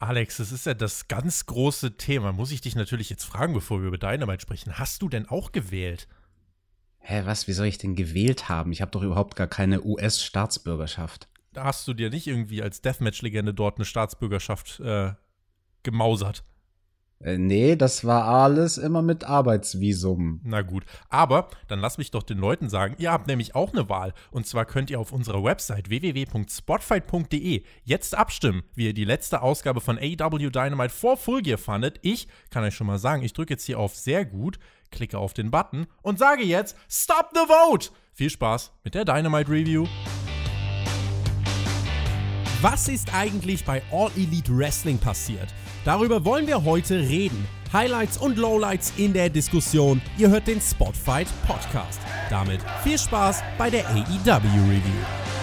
Alex, das ist ja das ganz große Thema. Muss ich dich natürlich jetzt fragen, bevor wir über Dynamite sprechen. Hast du denn auch gewählt? Hä, was? Wie soll ich denn gewählt haben? Ich habe doch überhaupt gar keine US-Staatsbürgerschaft. Da hast du dir nicht irgendwie als Deathmatch-Legende dort eine Staatsbürgerschaft äh, gemausert. Äh, nee, das war alles immer mit Arbeitsvisum. Na gut, aber dann lass mich doch den Leuten sagen, ihr habt nämlich auch eine Wahl. Und zwar könnt ihr auf unserer Website www.spotfight.de jetzt abstimmen, wie ihr die letzte Ausgabe von AEW Dynamite vor Full Gear fandet. Ich kann euch schon mal sagen, ich drücke jetzt hier auf sehr gut, klicke auf den Button und sage jetzt Stop the Vote! Viel Spaß mit der Dynamite Review. Was ist eigentlich bei All Elite Wrestling passiert? Darüber wollen wir heute reden. Highlights und Lowlights in der Diskussion. Ihr hört den Spotfight Podcast. Damit viel Spaß bei der AEW Review.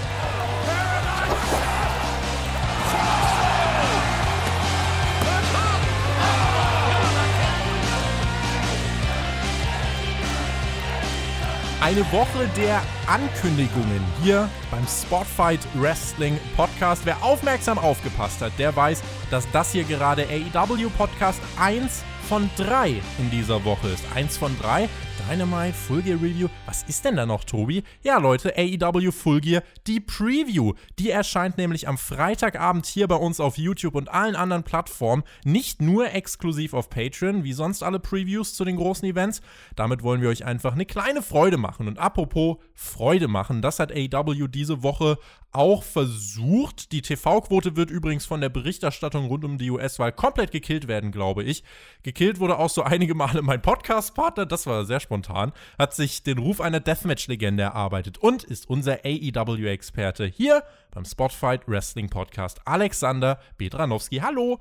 Eine Woche der Ankündigungen hier beim Spotfight Wrestling Podcast. Wer aufmerksam aufgepasst hat, der weiß, dass das hier gerade AEW Podcast 1 von 3 in dieser Woche ist. 1 von 3 Dynamite, Full Gear Review. Was ist denn da noch, Tobi? Ja, Leute, AEW Full Gear, die Preview. Die erscheint nämlich am Freitagabend hier bei uns auf YouTube und allen anderen Plattformen. Nicht nur exklusiv auf Patreon, wie sonst alle Previews zu den großen Events. Damit wollen wir euch einfach eine kleine Freude machen. Und apropos Freude machen, das hat AEW diese Woche auch versucht. Die TV-Quote wird übrigens von der Berichterstattung rund um die US-Wahl komplett gekillt werden, glaube ich. Gekillt wurde auch so einige Male mein Podcast-Partner, das war sehr spontan, hat sich den Ruf einer Deathmatch-Legende erarbeitet und ist unser AEW-Experte hier beim Spotfight Wrestling Podcast. Alexander Bedranowski, hallo!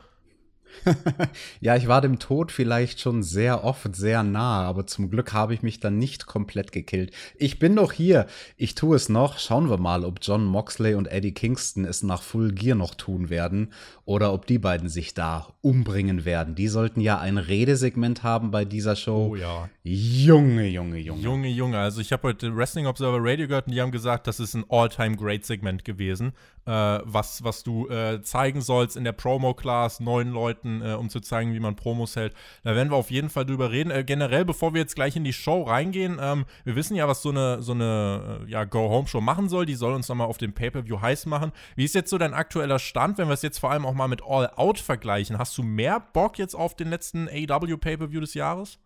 ja, ich war dem Tod vielleicht schon sehr oft sehr nah, aber zum Glück habe ich mich dann nicht komplett gekillt. Ich bin noch hier. Ich tue es noch. Schauen wir mal, ob John Moxley und Eddie Kingston es nach Full Gear noch tun werden oder ob die beiden sich da umbringen werden. Die sollten ja ein Redesegment haben bei dieser Show. Oh ja. Junge, Junge, Junge. Junge, Junge. Also ich habe heute Wrestling Observer Radio gehört und die haben gesagt, das ist ein All-Time-Great-Segment gewesen, äh, was, was du äh, zeigen sollst in der Promo-Class, neun Leuten, äh, um zu zeigen, wie man Promos hält. Da werden wir auf jeden Fall drüber reden. Äh, generell, bevor wir jetzt gleich in die Show reingehen, ähm, wir wissen ja, was so eine, so eine äh, ja, Go-Home-Show machen soll. Die soll uns nochmal auf dem Pay-Per-View heiß machen. Wie ist jetzt so dein aktueller Stand, wenn wir es jetzt vor allem auch mal mit All Out vergleichen? Hast du mehr Bock jetzt auf den letzten AEW Pay-Per-View des Jahres?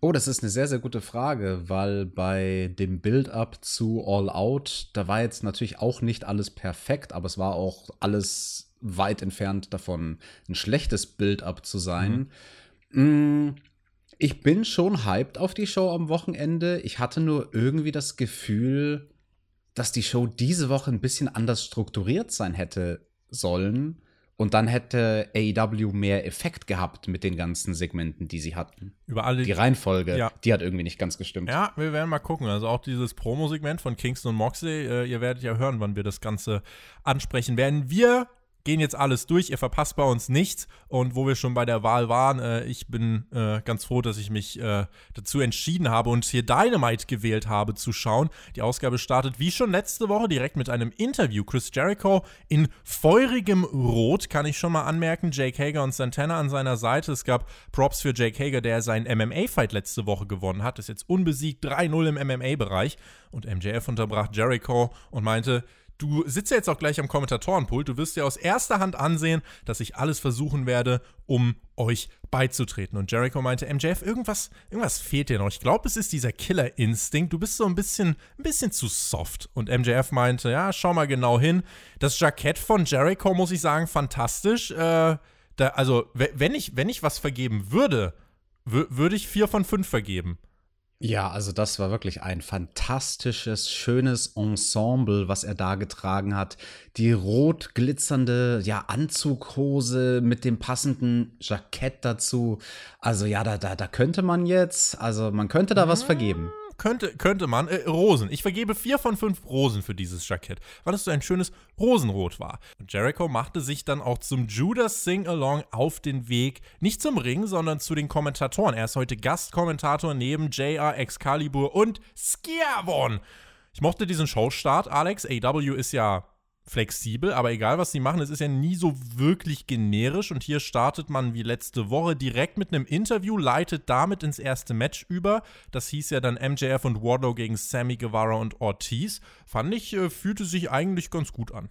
Oh, das ist eine sehr, sehr gute Frage, weil bei dem Build-up zu All Out, da war jetzt natürlich auch nicht alles perfekt, aber es war auch alles weit entfernt davon, ein schlechtes Build-up zu sein. Mhm. Ich bin schon hyped auf die Show am Wochenende. Ich hatte nur irgendwie das Gefühl, dass die Show diese Woche ein bisschen anders strukturiert sein hätte sollen. Und dann hätte AEW mehr Effekt gehabt mit den ganzen Segmenten, die sie hatten. Über alle Die Reihenfolge, Ja. die hat irgendwie nicht ganz gestimmt. Ja, wir werden mal gucken. Also auch dieses Promo-Segment von Kingston und Moxley, äh, ihr werdet ja hören, wann wir das Ganze ansprechen werden. Wir gehen jetzt alles durch, ihr verpasst bei uns nichts. Und wo wir schon bei der Wahl waren, äh, ich bin äh, ganz froh, dass ich mich äh, dazu entschieden habe und hier Dynamite gewählt habe zu schauen. Die Ausgabe startet wie schon letzte Woche direkt mit einem Interview. Chris Jericho in feurigem Rot, kann ich schon mal anmerken. Jake Hager und Santana an seiner Seite. Es gab Props für Jake Hager, der seinen MMA-Fight letzte Woche gewonnen hat. Ist jetzt unbesiegt 3-0 im MMA-Bereich. Und MJF unterbrach Jericho und meinte, Du sitzt ja jetzt auch gleich am Kommentatorenpult. Du wirst dir aus erster Hand ansehen, dass ich alles versuchen werde, um euch beizutreten. Und Jericho meinte, MJF, irgendwas, irgendwas fehlt dir noch. Ich glaube, es ist dieser Killer-Instinkt. Du bist so ein bisschen, ein bisschen zu soft. Und MJF meinte, ja, schau mal genau hin. Das Jackett von Jericho, muss ich sagen, fantastisch. Äh, da, also, we- wenn ich, wenn ich was vergeben würde, wür- würde ich vier von fünf vergeben. Ja, also das war wirklich ein fantastisches, schönes Ensemble, was er da getragen hat. Die rot glitzernde, ja, Anzughose mit dem passenden Jackett dazu. Also ja, da, da, da könnte man jetzt, also man könnte da was vergeben. Könnte, könnte man. Äh, Rosen. Ich vergebe vier von fünf Rosen für dieses Jackett, weil es so ein schönes Rosenrot war. Und Jericho machte sich dann auch zum Judas Sing-Along auf den Weg, nicht zum Ring, sondern zu den Kommentatoren. Er ist heute Gastkommentator neben JR Excalibur und Schiavon. Ich mochte diesen Showstart, Alex. AW ist ja flexibel, aber egal was sie machen, es ist ja nie so wirklich generisch und hier startet man wie letzte Woche direkt mit einem Interview, leitet damit ins erste Match über. Das hieß ja dann MJF und Wardlow gegen Sammy Guevara und Ortiz. Fand ich, äh, fühlte sich eigentlich ganz gut an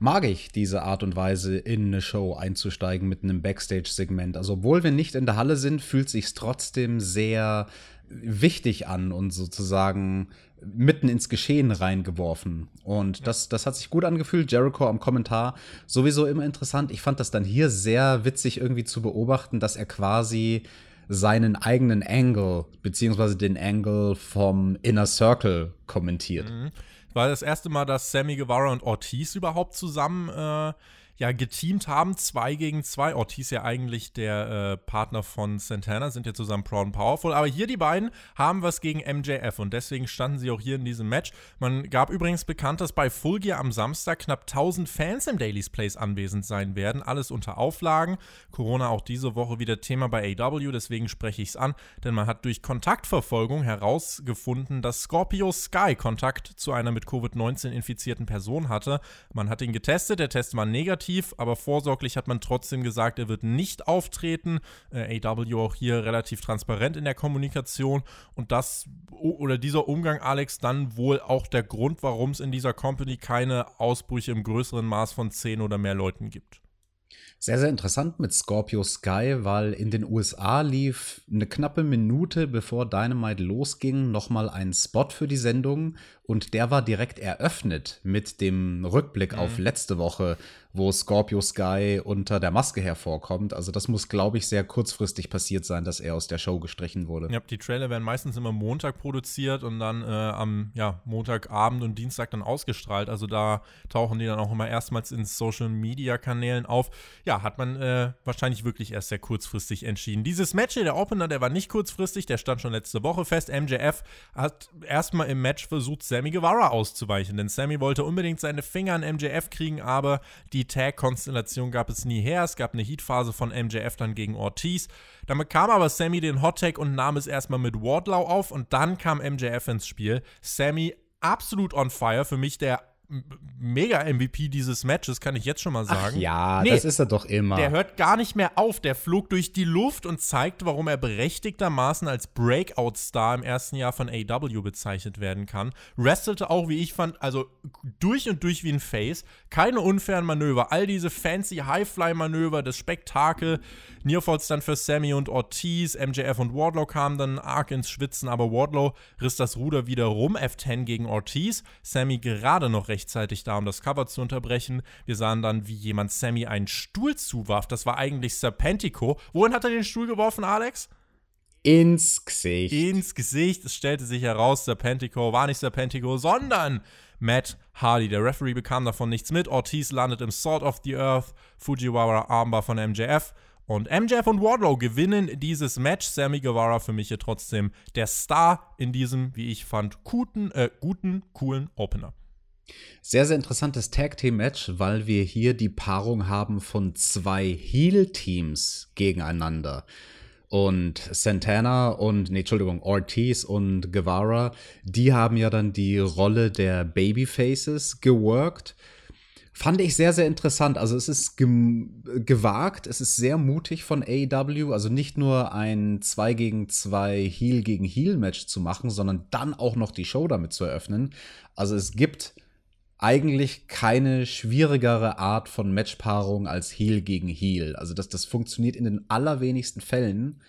mag ich diese Art und Weise, in eine Show einzusteigen mit einem Backstage-Segment. Also, obwohl wir nicht in der Halle sind, fühlt sich trotzdem sehr wichtig an und sozusagen mitten ins Geschehen reingeworfen. Und das, das hat sich gut angefühlt. Jericho am Kommentar sowieso immer interessant. Ich fand das dann hier sehr witzig irgendwie zu beobachten, dass er quasi seinen eigenen Angle, beziehungsweise den Angle vom Inner Circle kommentiert. Mhm. War das erste Mal, dass Sammy Guevara und Ortiz überhaupt zusammen äh, ja geteamt haben, zwei gegen zwei. Ortiz ja eigentlich der äh, Partner von Santana, sind ja zusammen Proud and Powerful. Aber hier die beiden haben was gegen MJF und deswegen standen sie auch hier in diesem Match. Man gab übrigens bekannt, dass bei Full Gear am Samstag knapp 1000 Fans im Daily's Place anwesend sein werden. Alles unter Auflagen. Corona auch diese Woche wieder Thema bei AW, deswegen spreche ich es an, denn man hat durch Kontaktverfolgung herausgefunden, dass Scorpio Sky Kontakt zu einer mit Covid-19 infizierten Person hatte. Man hat ihn getestet, der Test war negativ negativ, aber vorsorglich hat man trotzdem gesagt, er wird nicht auftreten. Äh, AW auch hier relativ transparent in der Kommunikation und das oder dieser Umgang, Alex, dann wohl auch der Grund, warum es in dieser Company keine Ausbrüche im größeren Maß von zehn oder mehr Leuten gibt. Sehr, sehr interessant mit Scorpio Sky, weil in den USA lief eine knappe Minute bevor Dynamite losging nochmal ein Spot für die Sendung und der war direkt eröffnet mit dem Rückblick mhm. auf letzte Woche, wo Scorpio Sky unter der Maske hervorkommt. Also das muss, glaube ich, sehr kurzfristig passiert sein, dass er aus der Show gestrichen wurde. Ja, die Trailer werden meistens immer Montag produziert und dann äh, am ja, Montagabend und Dienstag dann ausgestrahlt. Also da tauchen die dann auch immer erstmals in Social-Media-Kanälen auf. Ja, hat man äh, wahrscheinlich wirklich erst sehr kurzfristig entschieden. Dieses Match hier, der Opener, der war nicht kurzfristig, der stand schon letzte Woche fest. MJF hat erstmal im Match versucht, Sammy Guevara auszuweichen, denn Sammy wollte unbedingt seine Finger an MJF kriegen, aber die Tag-Konstellation gab es nie her. Es gab eine Heatphase von MJF dann gegen Ortiz. Dann bekam aber Sammy den Hot-Tag und nahm es erstmal mit Wardlow auf und dann kam MJF ins Spiel. Sammy absolut on fire. Für mich der Mega-MVP dieses Matches, kann ich jetzt schon mal sagen. Ach ja, nee, das ist er doch immer. Der hört gar nicht mehr auf. Der flog durch die Luft und zeigt, warum er berechtigtermaßen als Breakout-Star im ersten Jahr von AW bezeichnet werden kann. Wrestelte auch, wie ich fand, also durch und durch wie ein Face. Keine unfairen Manöver. All diese fancy Highfly-Manöver, das Spektakel. Nearfalls dann für Sammy und Ortiz. MJF und Wardlow kamen dann arg ins Schwitzen, aber Wardlow riss das Ruder wieder rum. F10 gegen Ortiz. Sammy gerade noch recht rechtzeitig da, um das Cover zu unterbrechen. Wir sahen dann, wie jemand Sammy einen Stuhl zuwarf. Das war eigentlich Serpentico. Wohin hat er den Stuhl geworfen, Alex? Ins Gesicht. Ins Gesicht. Es stellte sich heraus, Serpentico war nicht Serpentico, sondern Matt Hardy. Der Referee bekam davon nichts mit. Ortiz landet im Sword of the Earth. Fujiwara Armbar von MJF. Und MJF und Wardlow gewinnen dieses Match. Sammy Guevara für mich hier trotzdem der Star in diesem, wie ich fand, guten, äh, guten coolen Opener. Sehr, sehr interessantes Tag-Team-Match, weil wir hier die Paarung haben von zwei Heel-Teams gegeneinander. Und Santana und, nee, Entschuldigung, Ortiz und Guevara, die haben ja dann die Rolle der Babyfaces geworkt. Fand ich sehr, sehr interessant. Also es ist gewagt, es ist sehr mutig von AEW, also nicht nur ein 2 gegen 2 Heel gegen Heel Match zu machen, sondern dann auch noch die Show damit zu eröffnen. Also es gibt eigentlich keine schwierigere Art von Matchpaarung als Heel gegen Heel. Also das, das funktioniert in den allerwenigsten Fällen.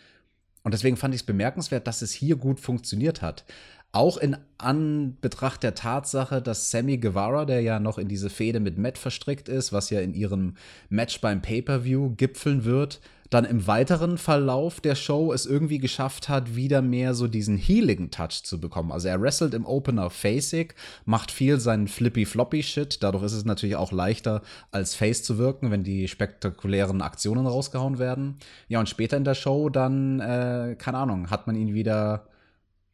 Und deswegen fand ich es bemerkenswert, dass es hier gut funktioniert hat. Auch in Anbetracht der Tatsache, dass Sammy Guevara, der ja noch in diese Fehde mit Matt verstrickt ist, was ja in ihrem Match beim Pay-Per-View gipfeln wird, dann im weiteren Verlauf der Show es irgendwie geschafft hat, wieder mehr so diesen Healing-Touch zu bekommen. Also er wrestelt im Opener Facig, macht viel seinen Flippy-Floppy-Shit. Dadurch ist es natürlich auch leichter, als Face zu wirken, wenn die spektakulären Aktionen rausgehauen werden. Ja, und später in der Show dann, äh, keine Ahnung, hat man ihn wieder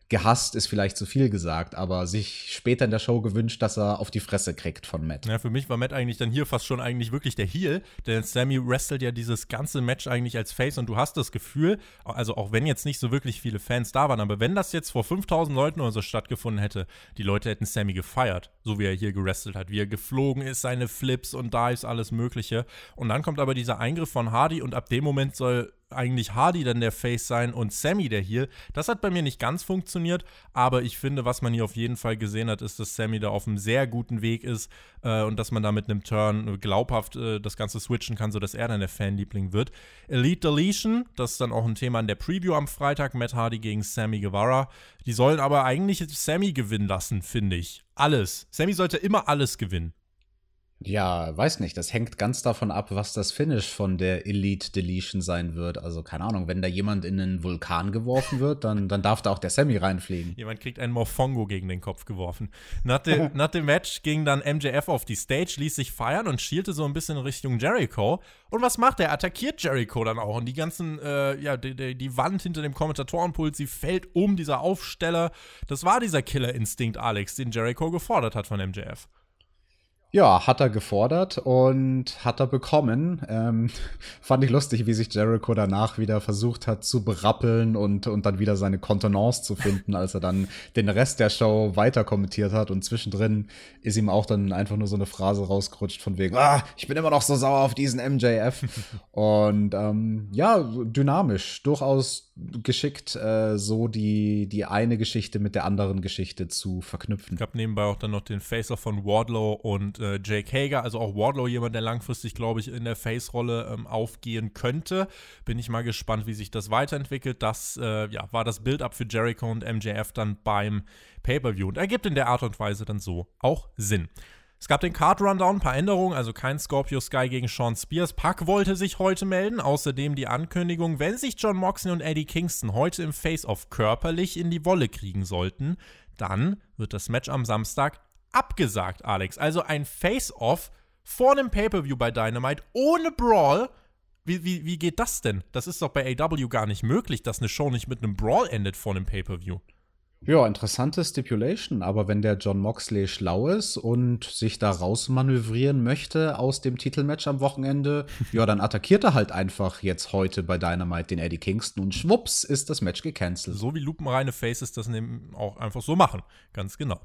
gehasst ist vielleicht zu viel gesagt, aber sich später in der Show gewünscht, dass er auf die Fresse kriegt von Matt. Ja, für mich war Matt eigentlich dann hier fast schon eigentlich wirklich der Heel, denn Sammy wrestelt ja dieses ganze Match eigentlich als Face und du hast das Gefühl, also auch wenn jetzt nicht so wirklich viele Fans da waren, aber wenn das jetzt vor 5000 Leuten oder so stattgefunden hätte, die Leute hätten Sammy gefeiert, so wie er hier gewrestelt hat, wie er geflogen ist, seine Flips und Dives, alles Mögliche. Und dann kommt aber dieser Eingriff von Hardy und ab dem Moment soll eigentlich Hardy dann der Face sein und Sammy der Heel. Das hat bei mir nicht ganz funktioniert, aber ich finde, was man hier auf jeden Fall gesehen hat, ist, dass Sammy da auf einem sehr guten Weg ist äh, und dass man da mit einem Turn glaubhaft äh, das Ganze switchen kann, sodass er dann der Fanliebling wird. Elite Deletion, das ist dann auch ein Thema in der Preview am Freitag, Matt Hardy gegen Sammy Guevara. Die sollen aber eigentlich Sammy gewinnen lassen, finde ich. Alles. Sammy sollte immer alles gewinnen. Ja, weiß nicht. Das hängt ganz davon ab, was das Finish von der Elite Deletion sein wird. Also, keine Ahnung, wenn da jemand in einen Vulkan geworfen wird, dann, dann darf da auch der Sammy reinfliegen. Jemand kriegt einen Morfongo gegen den Kopf geworfen. Nach, de, nach dem Match ging dann MJF auf die Stage, ließ sich feiern und schielte so ein bisschen in Richtung Jericho. Und was macht er? Attackiert Jericho dann auch. Und die ganzen, äh, ja, die, die, die Wand hinter dem Kommentatorenpult, sie fällt um, dieser Aufsteller. Das war dieser Killer-Instinkt, Alex, den Jericho gefordert hat von MJF. Ja, hat er gefordert und hat er bekommen. Ähm, fand ich lustig, wie sich Jericho danach wieder versucht hat zu berappeln und, und dann wieder seine Kontenance zu finden, als er dann den Rest der Show weiter kommentiert hat. Und zwischendrin ist ihm auch dann einfach nur so eine Phrase rausgerutscht von wegen, ah, ich bin immer noch so sauer auf diesen MJF. und ähm, ja, dynamisch, durchaus geschickt, äh, so die, die eine Geschichte mit der anderen Geschichte zu verknüpfen. Ich habe nebenbei auch dann noch den Facer von Wardlow und äh, Jake Hager, also auch Wardlow, jemand, der langfristig, glaube ich, in der Face-Rolle ähm, aufgehen könnte. Bin ich mal gespannt, wie sich das weiterentwickelt. Das äh, ja, war das Bild-up für Jericho und MJF dann beim Pay-Per-View und ergibt in der Art und Weise dann so auch Sinn. Es gab den Card Rundown, ein paar Änderungen, also kein Scorpio Sky gegen Sean Spears. Pack wollte sich heute melden, außerdem die Ankündigung, wenn sich John Moxley und Eddie Kingston heute im Face-Off körperlich in die Wolle kriegen sollten, dann wird das Match am Samstag abgesagt, Alex. Also ein Face-Off vor einem Pay-Per-View bei Dynamite ohne Brawl. Wie, wie, wie geht das denn? Das ist doch bei AW gar nicht möglich, dass eine Show nicht mit einem Brawl endet vor einem Pay-Per-View. Ja, interessante Stipulation, aber wenn der John Moxley schlau ist und sich da rausmanövrieren möchte aus dem Titelmatch am Wochenende, ja, dann attackiert er halt einfach jetzt heute bei Dynamite den Eddie Kingston und schwupps ist das Match gecancelt. So wie lupenreine Faces das auch einfach so machen. Ganz genau.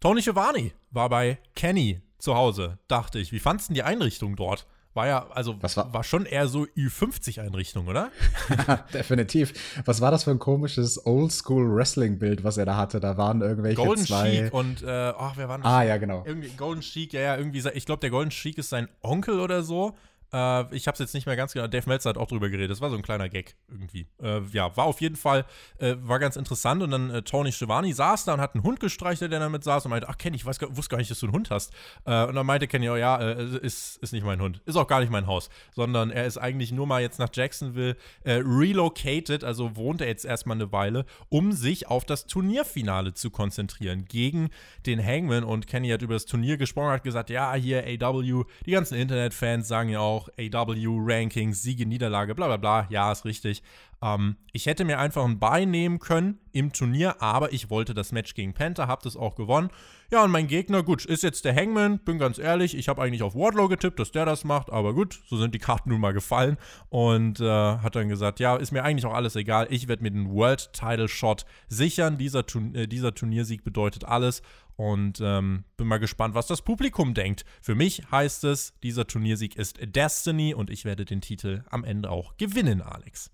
Tony Schiavone war bei Kenny zu Hause, dachte ich. Wie fandst du die Einrichtung dort? War ja, also Was war? war schon eher so Ü50-Einrichtung, oder? Definitiv. Was war das für ein komisches Oldschool-Wrestling-Bild, was er da hatte? Da waren irgendwelche Golden zwei. Sheik und, äh, ach, wer war das? Ah, ja, genau. Irgendwie Golden Sheik, ja, ja, irgendwie, ich glaube, der Golden Sheik ist sein Onkel oder so. Äh, ich habe es jetzt nicht mehr ganz genau. Dave Meltzer hat auch drüber geredet. Das war so ein kleiner Gag irgendwie. Äh, ja, war auf jeden Fall, äh, war ganz interessant. Und dann äh, Tony Schiavone saß da und hat einen Hund gestreichelt, der damit saß und meinte, ach Kenny, ich weiß, wusste gar nicht, dass du einen Hund hast. Äh, und dann meinte Kenny, oh ja, äh, ist, ist nicht mein Hund. Ist auch gar nicht mein Haus. Sondern er ist eigentlich nur mal jetzt nach Jacksonville relocated, also wohnt er jetzt erstmal eine Weile, um sich auf das Turnierfinale zu konzentrieren gegen den Hangman. Und Kenny hat über das Turnier gesprochen, hat gesagt, ja, hier AW, die ganzen Internetfans sagen ja auch, auch AW-Rankings, Siege, Niederlage, bla bla bla. Ja, ist richtig. Ähm, ich hätte mir einfach ein Bein nehmen können im Turnier, aber ich wollte das Match gegen Panther, hab das auch gewonnen. Ja, und mein Gegner, gut, ist jetzt der Hangman, bin ganz ehrlich, ich habe eigentlich auf Wardlow getippt, dass der das macht, aber gut, so sind die Karten nun mal gefallen. Und äh, hat dann gesagt, ja, ist mir eigentlich auch alles egal, ich werde mir den World Title Shot sichern. Dieser, Turn äh, dieser Turniersieg bedeutet alles. Und ähm, bin mal gespannt, was das Publikum denkt. Für mich heißt es, dieser Turniersieg ist Destiny und ich werde den Titel am Ende auch gewinnen, Alex.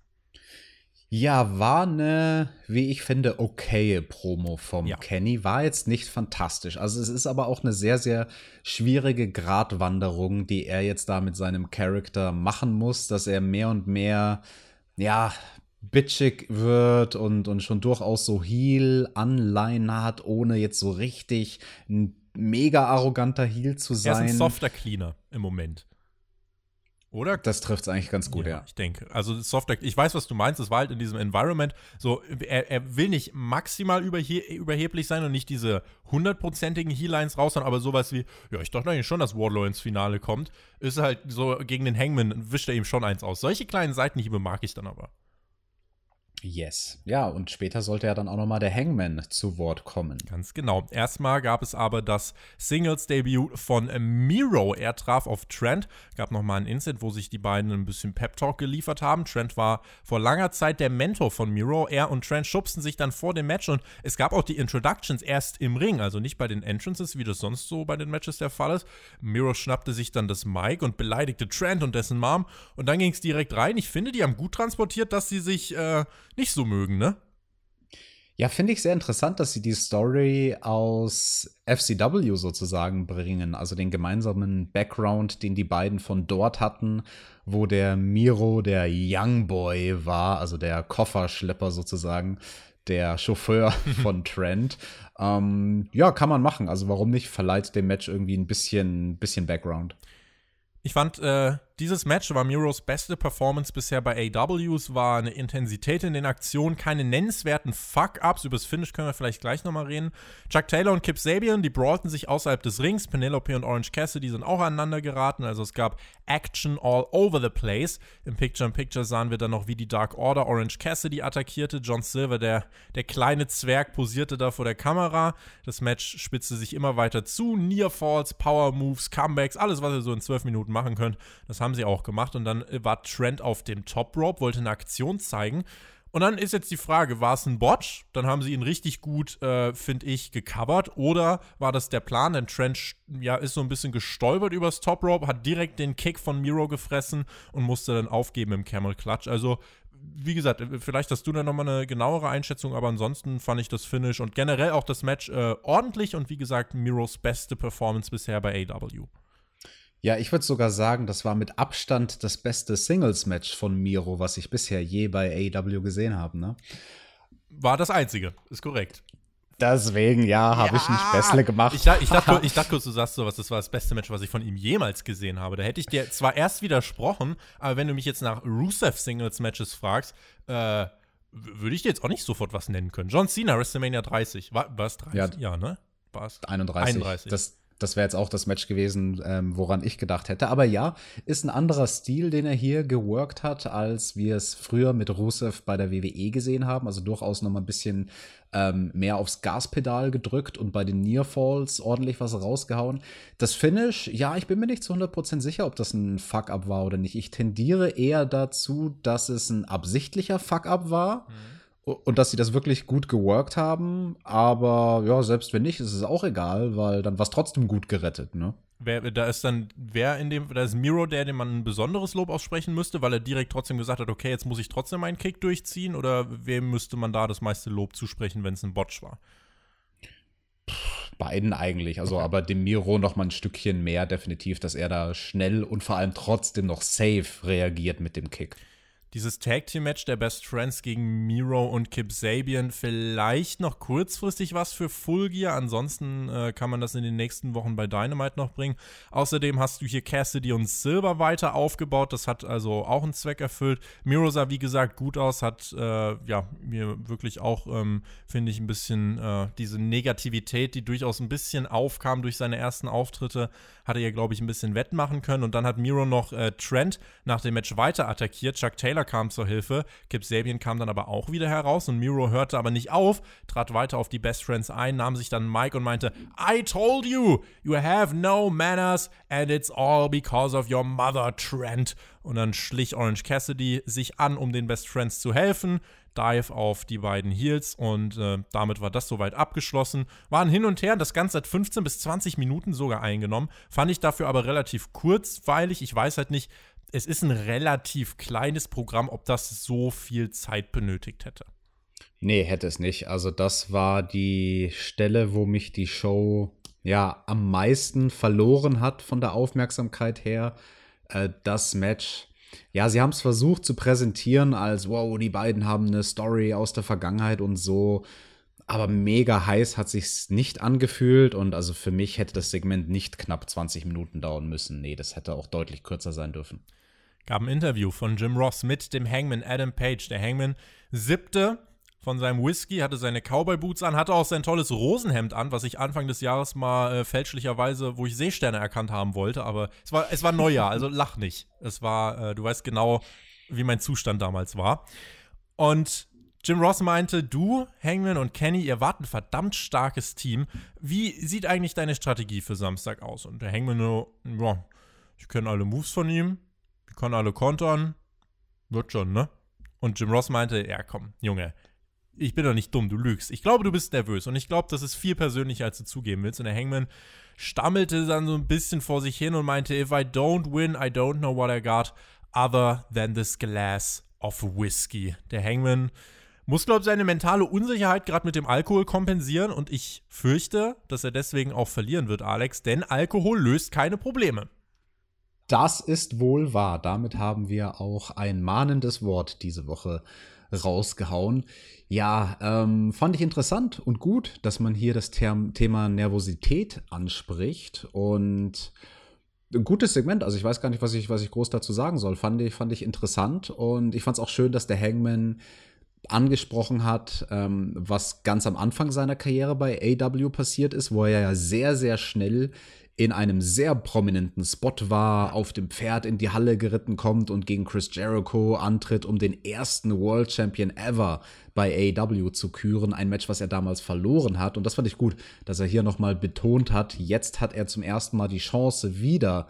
Ja, war eine, wie ich finde, okaye Promo vom Ja. Kenny. War jetzt nicht fantastisch. Also es ist aber auch eine sehr, sehr schwierige Gratwanderung, die er jetzt da mit seinem Charakter machen muss, dass er mehr und mehr, ja, bitchig wird und, und schon durchaus so Heel-Anleihen hat, ohne jetzt so richtig ein mega arroganter Heel zu Er ist sein. ein softer Cleaner im Moment. Oder? das trifft es eigentlich ganz gut, ja. Ich denke. Also Softer, ich weiß, was du meinst, es war halt in diesem Environment so, er, er will nicht maximal überhe überheblich sein und nicht diese hundertprozentigen Heelines raushauen, aber sowas wie, ja, ich dachte eigentlich schon, dass Wardlow ins Finale kommt, ist halt so, gegen den Hangman wischt er ihm schon eins aus. Solche kleinen Seitenhiebe mag ich dann aber. Yes. Ja, und später sollte ja dann auch nochmal der Hangman zu Wort kommen. Ganz genau. Erstmal gab es aber das Singles-Debüt von Miro. Er traf auf Trent. Gab nochmal ein Inset, wo sich die beiden ein bisschen Pep-Talk geliefert haben. Trent war vor langer Zeit der Mentor von Miro. Er und Trent schubsten sich dann vor dem Match und es gab auch die Introductions erst im Ring, also nicht bei den Entrances, wie das sonst so bei den Matches der Fall ist. Miro schnappte sich dann das Mic und beleidigte Trent und dessen Mom. Und dann ging es direkt rein. Ich finde, die haben gut transportiert, dass sie sich äh, nicht so mögen, ne? Ja, finde ich sehr interessant, dass sie die Story aus FCW sozusagen bringen, also den gemeinsamen Background, den die beiden von dort hatten, wo der Miro der Young Boy war, also der Kofferschlepper sozusagen, der Chauffeur von Trent. ähm, ja, kann man machen. Also warum nicht? Verleiht dem Match irgendwie ein bisschen, bisschen Background. Ich fand, äh, dieses Match war Miros beste Performance bisher bei AWs, war eine Intensität in den Aktionen, keine nennenswerten Fuck-Ups. Über das Finish können wir vielleicht gleich nochmal reden. Chuck Taylor und Kip Sabian, die brawlten sich außerhalb des Rings. Penelope und Orange Cassidy sind auch aneinander geraten. Also es gab Action all over the place. Im Picture-in-Picture sahen wir dann noch, wie die Dark Order Orange Cassidy attackierte. John Silver, der, der kleine Zwerg, posierte da vor der Kamera. Das Match spitzte sich immer weiter zu. Near Falls, Power Moves, Comebacks, alles, was ihr so in zwölf Minuten machen könnt. Das haben sie auch gemacht. Und dann war Trent auf dem Top Rope, wollte eine Aktion zeigen. Und dann ist jetzt die Frage, war es ein Botch? Dann haben sie ihn richtig gut, äh, finde ich, gecovert. Oder war das der Plan? Denn Trent ja, ist so ein bisschen gestolpert übers Top Rope, hat direkt den Kick von Miro gefressen und musste dann aufgeben im Camel Clutch. Also, wie gesagt, vielleicht hast du da nochmal eine genauere Einschätzung, aber ansonsten fand ich das Finish und generell auch das Match äh, ordentlich und wie gesagt, Miros beste Performance bisher bei AW. Ja, ich würde sogar sagen, das war mit Abstand das beste Singles-Match von Miro, was ich bisher je bei AEW gesehen habe. Ne? War das einzige, ist korrekt. Deswegen, ja, habe ja. ich nicht Bessle gemacht. Ich, ich, dachte, ich dachte kurz, du sagst sowas, das war das beste Match, was ich von ihm jemals gesehen habe. Da hätte ich dir zwar erst widersprochen, aber wenn du mich jetzt nach Rusev Singles Matches fragst, äh, würde ich dir jetzt auch nicht sofort was nennen können. John Cena, WrestleMania 30. War, es 30? Ja, ja ne? War es? 31. 31. Das, das wäre jetzt auch das Match gewesen, ähm, woran ich gedacht hätte. Aber ja, ist ein anderer Stil, den er hier geworkt hat, als wir es früher mit Rusev bei der WWE gesehen haben. Also durchaus noch mal ein bisschen ähm, mehr aufs Gaspedal gedrückt und bei den Nearfalls ordentlich was rausgehauen. Das Finish, ja, ich bin mir nicht zu 100% sicher, ob das ein Fuck-Up war oder nicht. Ich tendiere eher dazu, dass es ein absichtlicher Fuck-Up war. Mhm und dass sie das wirklich gut geworkt haben. Aber ja, selbst wenn nicht, ist es auch egal, weil dann war es trotzdem gut gerettet, ne? Wer, da ist dann, wer in dem, da ist Miro der, dem man ein besonderes Lob aussprechen müsste, weil er direkt trotzdem gesagt hat, okay, jetzt muss ich trotzdem meinen Kick durchziehen, oder wem müsste man da das meiste Lob zusprechen, wenn es ein Botch war? beiden eigentlich. Also, okay. aber dem Miro noch mal ein Stückchen mehr, definitiv, dass er da schnell und vor allem trotzdem noch safe reagiert mit dem Kick dieses Tag Team Match der Best Friends gegen Miro und Kip Sabian vielleicht noch kurzfristig was für Full Gear. Ansonsten äh, kann man das in den nächsten Wochen bei Dynamite noch bringen. Außerdem hast du hier Cassidy und Silver weiter aufgebaut. Das hat also auch einen Zweck erfüllt. Miro sah wie gesagt gut aus, hat äh, ja mir wirklich auch ähm, finde ich ein bisschen äh, diese Negativität, die durchaus ein bisschen aufkam durch seine ersten Auftritte, hatte er glaube ich ein bisschen wettmachen können. Und dann hat Miro noch äh, Trent nach dem Match weiter attackiert. Chuck Taylor kam zur Hilfe. Kip Sabian kam dann aber auch wieder heraus und Miro hörte aber nicht auf, trat weiter auf die Best Friends ein, nahm sich dann Mike und meinte: I told you, you have no manners and it's all because of your mother, Trent. Und dann schlich Orange Cassidy sich an, um den Best Friends zu helfen. Dive auf die beiden Heels und äh, damit war das soweit abgeschlossen. Waren hin und her, das Ganze hat 15 bis 20 Minuten sogar eingenommen. Fand ich dafür aber relativ kurzweilig. Ich weiß halt nicht, es ist ein relativ kleines Programm, ob das so viel Zeit benötigt hätte. Nee, hätte es nicht. Also das war die Stelle, wo mich die Show ja am meisten verloren hat von der Aufmerksamkeit her. Äh, das Match. Ja, sie haben es versucht zu präsentieren als, wow, die beiden haben eine Story aus der Vergangenheit und so. Aber mega heiß hat sich's nicht angefühlt und also für mich hätte das Segment nicht knapp 20 Minuten dauern müssen. Nee, das hätte auch deutlich kürzer sein dürfen gab ein Interview von Jim Ross mit dem Hangman Adam Page. Der Hangman siebte von seinem Whisky, hatte seine Cowboy-Boots an, hatte auch sein tolles Rosenhemd an, was ich Anfang des Jahres mal äh, fälschlicherweise, wo ich Seesterne erkannt haben wollte, aber es war, es war Neujahr, also lach nicht. Es war, äh, du weißt genau, wie mein Zustand damals war. Und Jim Ross meinte, du, Hangman und Kenny, ihr wart ein verdammt starkes Team. Wie sieht eigentlich deine Strategie für Samstag aus? Und der Hangman nur, ja, ich kenne alle Moves von ihm, kann alle kontern, wird schon, ne? Und Jim Ross meinte, ja komm, Junge, ich bin doch nicht dumm, du lügst. Ich glaube, du bist nervös und ich glaube, das ist viel persönlicher, als du zugeben willst. Und der Hangman stammelte dann so ein bisschen vor sich hin und meinte, if I don't win, I don't know what I got other than this glass of whiskey. Der Hangman muss, glaube ich, seine mentale Unsicherheit gerade mit dem Alkohol kompensieren und ich fürchte, dass er deswegen auch verlieren wird, Alex, denn Alkohol löst keine Probleme. Das ist wohl wahr. Damit haben wir auch ein mahnendes Wort diese Woche rausgehauen. Ja, ähm, fand ich interessant und gut, dass man hier das Term Thema Nervosität anspricht und ein gutes Segment. Also ich weiß gar nicht, was ich, was ich groß dazu sagen soll. Fand ich, fand ich interessant und ich fand es auch schön, dass der Hangman angesprochen hat, ähm, was ganz am Anfang seiner Karriere bei AW passiert ist, wo er ja sehr, sehr schnell in einem sehr prominenten Spot war, auf dem Pferd in die Halle geritten kommt und gegen Chris Jericho antritt, um den ersten World Champion ever bei AW zu küren. Ein Match, was er damals verloren hat. Und das fand ich gut, dass er hier nochmal betont hat, jetzt hat er zum ersten Mal die Chance, wieder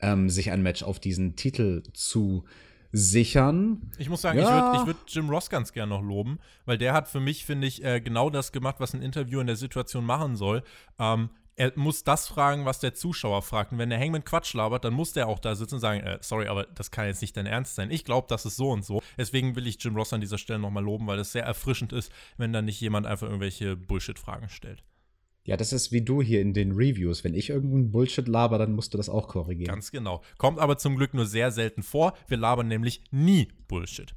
ähm, sich ein Match auf diesen Titel zu sichern. Ich muss sagen, ja. ich würde würd Jim Ross ganz gern noch loben, weil der hat für mich, finde ich, äh, genau das gemacht, was ein Interview in der Situation machen soll. Ähm, er muss das fragen, was der Zuschauer fragt. Und wenn der Hangman Quatsch labert, dann muss der auch da sitzen und sagen, äh, sorry, aber das kann jetzt nicht dein Ernst sein. Ich glaube, das ist so und so. Deswegen will ich Jim Ross an dieser Stelle nochmal loben, weil es sehr erfrischend ist, wenn dann nicht jemand einfach irgendwelche Bullshit-Fragen stellt. Ja, das ist wie du hier in den Reviews. Wenn ich irgendeinen Bullshit laber, dann musst du das auch korrigieren. Ganz genau. Kommt aber zum Glück nur sehr selten vor. Wir labern nämlich nie Bullshit.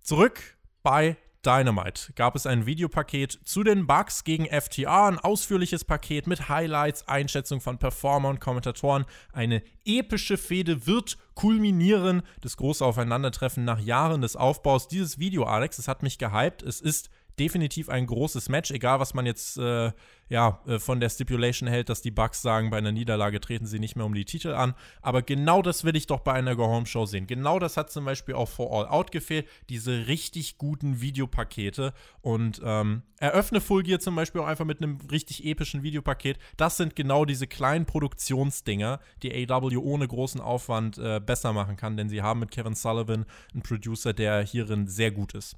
Zurück bei Dynamite gab es ein Videopaket zu den Bugs gegen FTA, ein ausführliches Paket mit Highlights, Einschätzung von Performer und Kommentatoren. Eine epische Fehde wird kulminieren. Das große Aufeinandertreffen nach Jahren des Aufbaus. Dieses Video, Alex, es hat mich gehypt. Es ist definitiv ein großes Match, egal was man jetzt äh, ja, äh, von der Stipulation hält, dass die Bucks sagen, bei einer Niederlage treten sie nicht mehr um die Titel an. Aber genau das will ich doch bei einer Go-Home-Show sehen. Genau das hat zum Beispiel auch vor All Out gefehlt. Diese richtig guten Videopakete. Und ähm, eröffne Full Gear zum Beispiel auch einfach mit einem richtig epischen Videopaket. Das sind genau diese kleinen Produktionsdinger, die AW ohne großen Aufwand äh, besser machen kann, denn sie haben mit Kevin Sullivan einen Producer, der hierin sehr gut ist.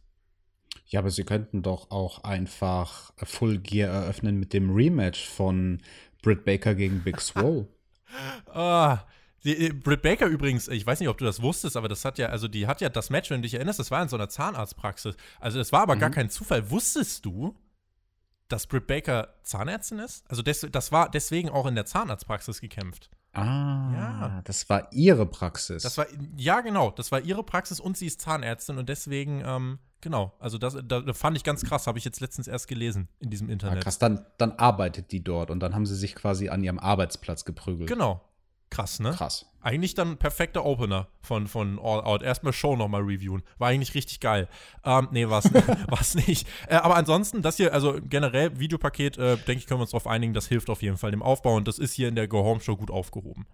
Ja, aber sie könnten doch auch einfach Full Gear eröffnen mit dem Rematch von Britt Baker gegen Big Swole. ah. Die, Britt Baker übrigens, ich weiß nicht, ob du das wusstest, aber das hat ja, also die hat ja das Match, wenn du dich erinnerst, das war in so einer Zahnarztpraxis. Also das war aber mhm. gar kein Zufall. Wusstest du, dass Britt Baker Zahnärztin ist? Also des, das war deswegen auch in der Zahnarztpraxis gekämpft. Ah, ja. das war ihre Praxis. Das war, ja, genau, das war ihre Praxis und sie ist Zahnärztin und deswegen ähm, Genau, also das, das fand ich ganz krass, habe ich jetzt letztens erst gelesen in diesem ah, Internet. Ja, krass, dann, dann arbeitet die dort und dann haben sie sich quasi an ihrem Arbeitsplatz geprügelt. Genau. Krass, ne? Krass. Eigentlich dann perfekter Opener von, von All Out. Erstmal Show nochmal reviewen. War eigentlich richtig geil. Ähm, nee, war es nicht. Äh, aber ansonsten, das hier, also generell Videopaket, äh, denke ich, können wir uns darauf einigen, das hilft auf jeden Fall dem Aufbau und das ist hier in der Go Home Show gut aufgehoben.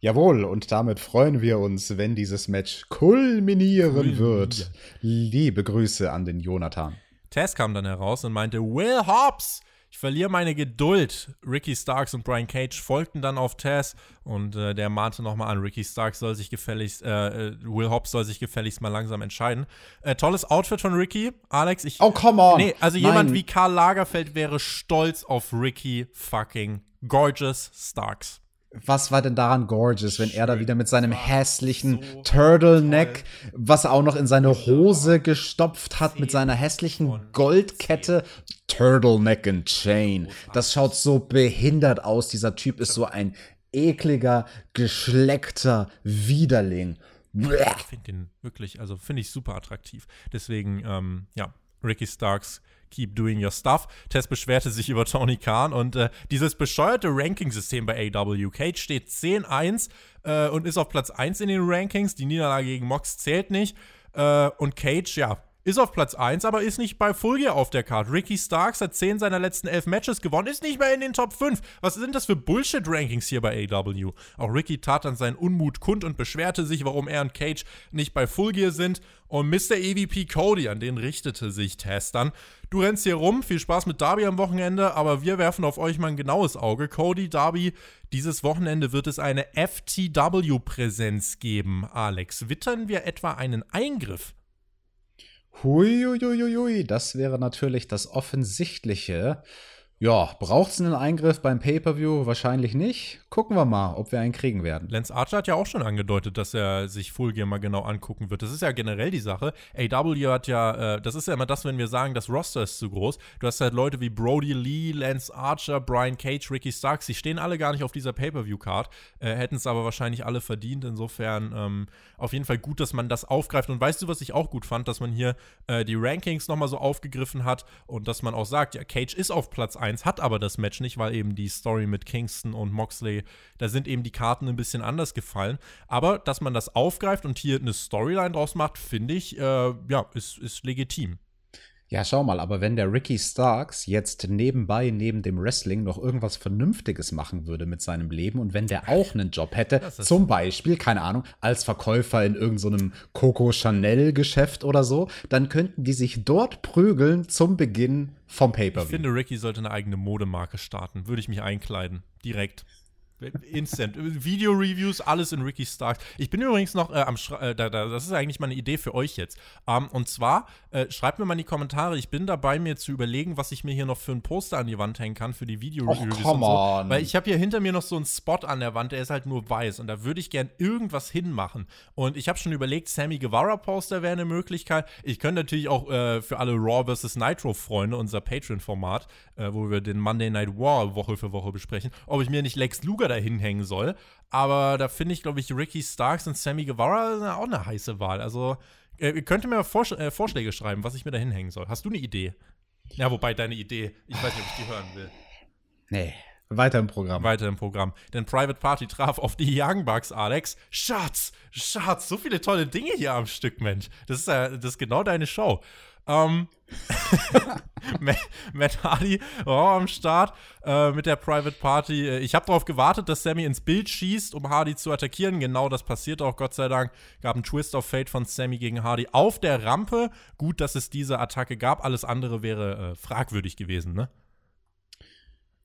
Jawohl, und damit freuen wir uns, wenn dieses Match kulminieren Cool. wird. Liebe Grüße an den Jonathan. Tess kam dann heraus und meinte, Will Hobbs, ich verliere meine Geduld. Ricky Starks und Brian Cage folgten dann auf Tess und äh, der mahnte nochmal an, Ricky Starks soll sich gefälligst, äh, äh, Will Hobbs soll sich gefälligst mal langsam entscheiden. Äh, tolles Outfit von Ricky. Alex, ich. Oh, come on! Nee, also Nein. jemand wie Karl Lagerfeld wäre stolz auf Ricky fucking Gorgeous Starks was war denn daran gorgeous, wenn er da wieder mit seinem hässlichen so Turtleneck, toll. was er auch noch in seine Hose gestopft hat, mit seiner hässlichen Goldkette, Turtleneck and Chain. Das schaut so behindert aus. Dieser Typ ist so ein ekliger, geschleckter Widerling. Ich finde den wirklich, also finde ich super attraktiv. Deswegen, ähm, ja, Ricky Starks keep doing your stuff. Tess beschwerte sich über Tony Khan und äh, dieses bescheuerte Ranking-System bei AW. Cage steht 10-1 äh, und ist auf Platz 1 in den Rankings. Die Niederlage gegen Mox zählt nicht. Äh, und Cage, ja, ist auf Platz 1, aber ist nicht bei Full Gear auf der Card. Ricky Starks hat 10 seiner letzten 11 Matches gewonnen, ist nicht mehr in den Top 5. Was sind das für Bullshit-Rankings hier bei AW? Auch Ricky tat dann seinen Unmut kund und beschwerte sich, warum er und Cage nicht bei Full Gear sind. Und Mr. EVP Cody, an den richtete sich Tess dann. Du rennst hier rum, viel Spaß mit Darby am Wochenende, aber wir werfen auf euch mal ein genaues Auge. Cody, Darby, dieses Wochenende wird es eine FTW-Präsenz geben. Alex, wittern wir etwa einen Eingriff Huiuiuiui, das wäre natürlich das Offensichtliche. Ja, braucht es einen Eingriff beim Pay-Per-View? Wahrscheinlich nicht. Gucken wir mal, ob wir einen kriegen werden. Lance Archer hat ja auch schon angedeutet, dass er sich Full Gear mal genau angucken wird. Das ist ja generell die Sache. AW hat ja, äh, das ist ja immer das, wenn wir sagen, das Roster ist zu groß. Du hast halt Leute wie Brody Lee, Lance Archer, Brian Cage, Ricky Starks, die stehen alle gar nicht auf dieser Pay-Per-View-Card, äh, hätten es aber wahrscheinlich alle verdient. Insofern ähm, auf jeden Fall gut, dass man das aufgreift. Und weißt du, was ich auch gut fand, dass man hier äh, die Rankings nochmal so aufgegriffen hat und dass man auch sagt, ja, Cage ist auf Platz 1 1 hat aber das Match nicht, weil eben die Story mit Kingston und Moxley, da sind eben die Karten ein bisschen anders gefallen. Aber dass man das aufgreift und hier eine Storyline draus macht, finde ich, äh, ja, ist, ist legitim. Ja, schau mal, aber wenn der Ricky Starks jetzt nebenbei, neben dem Wrestling, noch irgendwas Vernünftiges machen würde mit seinem Leben und wenn der auch einen Job hätte, zum Beispiel, keine Ahnung, als Verkäufer in irgendeinem so Coco Chanel-Geschäft oder so, dann könnten die sich dort prügeln zum Beginn vom Paper. Ich finde, Ricky sollte eine eigene Modemarke starten. Würde ich mich einkleiden. Direkt. Instant. Video-Reviews, alles in Ricky Starks. Ich bin übrigens noch äh, am Schra äh, da, da, das ist eigentlich mal eine Idee für euch jetzt. Ähm, und zwar, äh, schreibt mir mal in die Kommentare, ich bin dabei, mir zu überlegen, was ich mir hier noch für ein Poster an die Wand hängen kann für die Video-Reviews. Oh, und so. Weil ich habe hier hinter mir noch so einen Spot an der Wand, der ist halt nur weiß und da würde ich gern irgendwas hinmachen. Und ich habe schon überlegt, Sammy Guevara-Poster wäre eine Möglichkeit. Ich könnte natürlich auch äh, für alle Raw vs. Nitro-Freunde, unser Patreon-Format, äh, wo wir den Monday Night War Woche für Woche besprechen, ob ich mir nicht Lex Luger Luger da hinhängen soll. Aber da finde ich, glaube ich, Ricky Starks und Sammy Guevara auch eine heiße Wahl. Also, äh, ihr könnt mir Vorsch äh, Vorschläge schreiben, was ich mir da hinhängen soll. Hast du eine Idee? Ja, wobei deine Idee, ich weiß nicht, ob ich die hören will. Nee. Weiter im Programm. Weiter im Programm. Denn Private Party traf auf die Young Bucks, Alex. Schatz, Schatz, so viele tolle Dinge hier am Stück, Mensch. Das ist, äh, das ist genau deine Show. Ähm, Matt Hardy war am Start äh, mit der Private Party. Ich habe darauf gewartet, dass Sammy ins Bild schießt, um Hardy zu attackieren. Genau das passiert auch, Gott sei Dank. Gab einen Twist of Fate von Sammy gegen Hardy auf der Rampe. Gut, dass es diese Attacke gab. Alles andere wäre äh, fragwürdig gewesen, ne?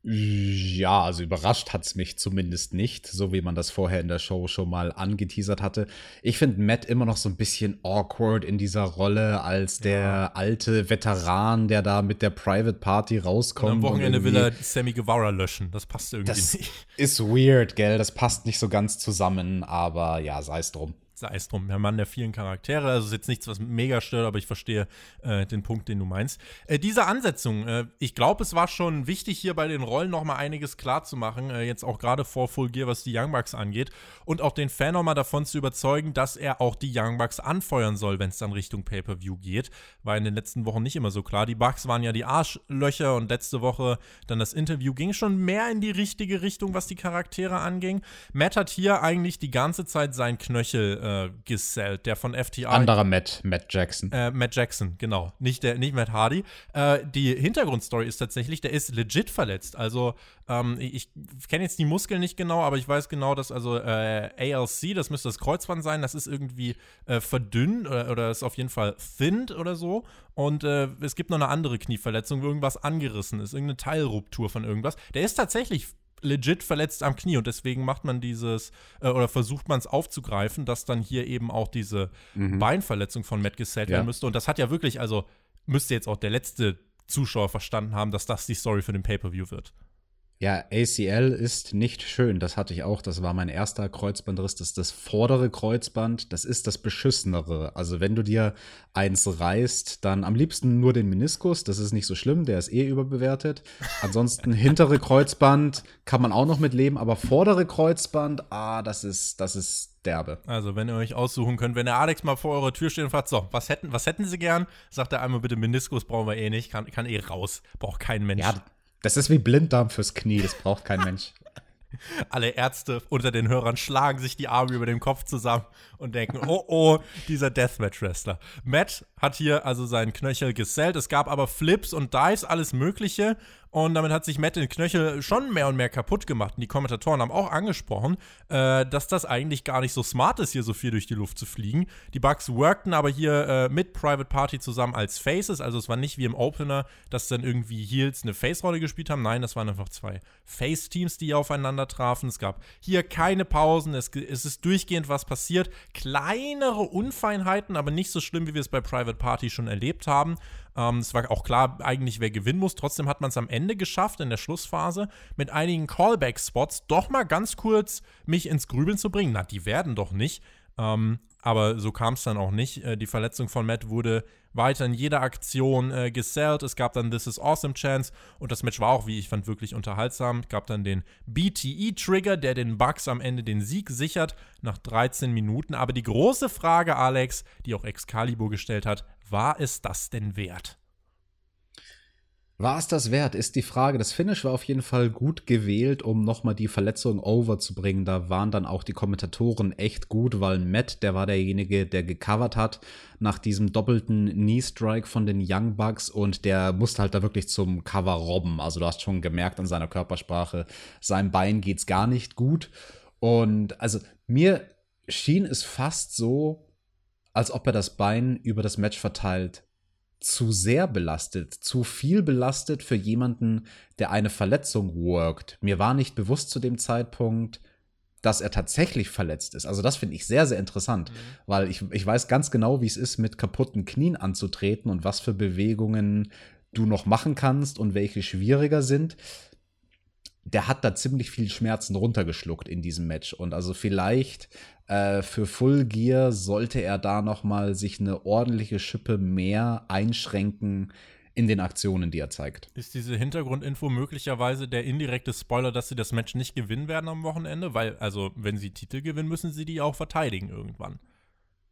Ja, also überrascht hat es mich zumindest nicht, so wie man das vorher in der Show schon mal angeteasert hatte. Ich finde Matt immer noch so ein bisschen awkward in dieser Rolle als der ja. alte Veteran, der da mit der Private Party rauskommt. Und am Wochenende und will er Sammy Guevara löschen. Das passt irgendwie das nicht. Ist weird, gell? Das passt nicht so ganz zusammen, aber ja, sei es drum sei es drum, der Mann der vielen Charaktere. Also ist jetzt nichts, was mega stört, aber ich verstehe äh, den Punkt, den du meinst. Äh, diese Ansetzung, äh, ich glaube, es war schon wichtig, hier bei den Rollen noch mal einiges klar zu äh, jetzt auch gerade vor Full Gear, was die Young Bucks angeht und auch den Fan noch mal davon zu überzeugen, dass er auch die Young Bucks anfeuern soll, wenn es dann Richtung Pay-Per-View geht. War in den letzten Wochen nicht immer so klar. Die Bucks waren ja die Arschlöcher und letzte Woche dann das Interview ging schon mehr in die richtige Richtung, was die Charaktere anging. Matt hat hier eigentlich die ganze Zeit sein Knöchel äh, gesellt, der von FTR. Anderer Matt, Matt Jackson. Äh, Matt Jackson, genau. Nicht, der, nicht Matt Hardy. Äh, die Hintergrundstory ist tatsächlich, der ist legit verletzt. Also, ähm, ich, ich kenne jetzt die Muskeln nicht genau, aber ich weiß genau, dass also äh, ALC, das müsste das Kreuzband sein, das ist irgendwie äh, verdünnt oder, oder ist auf jeden Fall thinned oder so. Und äh, es gibt noch eine andere Knieverletzung, wo irgendwas angerissen ist, irgendeine Teilruptur von irgendwas. Der ist tatsächlich legit verletzt am Knie und deswegen macht man dieses äh, oder versucht man es aufzugreifen, dass dann hier eben auch diese mhm. Beinverletzung von Matt gesellt ja. werden müsste. Und das hat ja wirklich, also müsste jetzt auch der letzte Zuschauer verstanden haben, dass das die Story für den Pay-Per-View wird. Ja, ACL ist nicht schön. Das hatte ich auch. Das war mein erster Kreuzbandriss. Das ist das vordere Kreuzband. Das ist das beschissenere. Also wenn du dir eins reißt, dann am liebsten nur den Meniskus. Das ist nicht so schlimm. Der ist eh überbewertet. Ansonsten hintere Kreuzband kann man auch noch mit leben. Aber vordere Kreuzband, ah, das ist, das ist derbe. Also, wenn ihr euch aussuchen könnt, wenn der Alex mal vor eurer Tür steht und fragt, so, was hätten, was hätten Sie gern? Sagt er einmal bitte Meniskus, brauchen wir eh nicht, kann, kann eh raus. Braucht kein Mensch. Ja, das ist wie Blinddarm fürs Knie, das braucht kein Mensch. Alle Ärzte unter den Hörern schlagen sich die Arme über dem Kopf zusammen und denken, oh oh, dieser Deathmatch-Wrestler. Matt hat hier also seinen Knöchel gesellt. Es gab aber Flips und Dives, alles Mögliche. Und damit hat sich Matt den Knöchel schon mehr und mehr kaputt gemacht. Und die Kommentatoren haben auch angesprochen, äh, dass das eigentlich gar nicht so smart ist, hier so viel durch die Luft zu fliegen. Die Bugs workten aber hier äh, mit Private Party zusammen als Faces. Also es war nicht wie im Opener, dass dann irgendwie Heels eine Face-Rolle gespielt haben. Nein, das waren einfach zwei Face-Teams, die aufeinander trafen. Es gab hier keine Pausen. Es, es ist durchgehend was passiert. Kleinere Unfeinheiten, aber nicht so schlimm, wie wir es bei Private Party schon erlebt haben. Ähm, es war auch klar eigentlich, wer gewinnen muss. Trotzdem hat man es am Ende geschafft, in der Schlussphase, mit einigen Callback-Spots doch mal ganz kurz mich ins Grübeln zu bringen. Na, die werden doch nicht. Ähm, aber so kam es dann auch nicht. Äh, die Verletzung von Matt wurde weiter in jeder Aktion äh, gesellt. Es gab dann This is Awesome Chance und das Match war auch, wie ich fand, wirklich unterhaltsam. Es gab dann den BTE-Trigger, der den Bucks am Ende den Sieg sichert nach 13 Minuten. Aber die große Frage, Alex, die auch Excalibur gestellt hat, war es das denn wert? War es das wert, ist die Frage. Das Finish war auf jeden Fall gut gewählt, um nochmal die Verletzung over zu bringen. Da waren dann auch die Kommentatoren echt gut, weil Matt, der war derjenige, der gecovert hat nach diesem doppelten Knee-Strike von den Young Bucks und der musste halt da wirklich zum Cover robben. Also du hast schon gemerkt an seiner Körpersprache, seinem Bein geht's gar nicht gut. Und also mir schien es fast so, als ob er das Bein über das Match verteilt zu sehr belastet, zu viel belastet für jemanden, der eine Verletzung worked. Mir war nicht bewusst zu dem Zeitpunkt, dass er tatsächlich verletzt ist. Also das finde ich sehr, sehr interessant, mhm. weil ich, ich weiß ganz genau, wie es ist, mit kaputten Knien anzutreten und was für Bewegungen du noch machen kannst und welche schwieriger sind. Der hat da ziemlich viel Schmerzen runtergeschluckt in diesem Match. Und also vielleicht äh, für Full Gear sollte er da noch mal sich eine ordentliche Schippe mehr einschränken in den Aktionen, die er zeigt. Ist diese Hintergrundinfo möglicherweise der indirekte Spoiler, dass sie das Match nicht gewinnen werden am Wochenende? Weil, also, wenn sie Titel gewinnen, müssen sie die auch verteidigen irgendwann.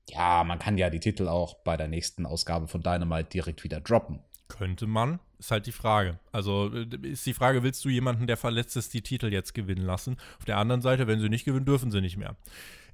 Ja, man kann ja die Titel auch bei der nächsten Ausgabe von Dynamite direkt wieder droppen. Könnte man, ist halt die Frage. Also äh, ist die Frage, willst du jemanden, der verletzt ist, die Titel jetzt gewinnen lassen? Auf der anderen Seite, wenn sie nicht gewinnen, dürfen sie nicht mehr.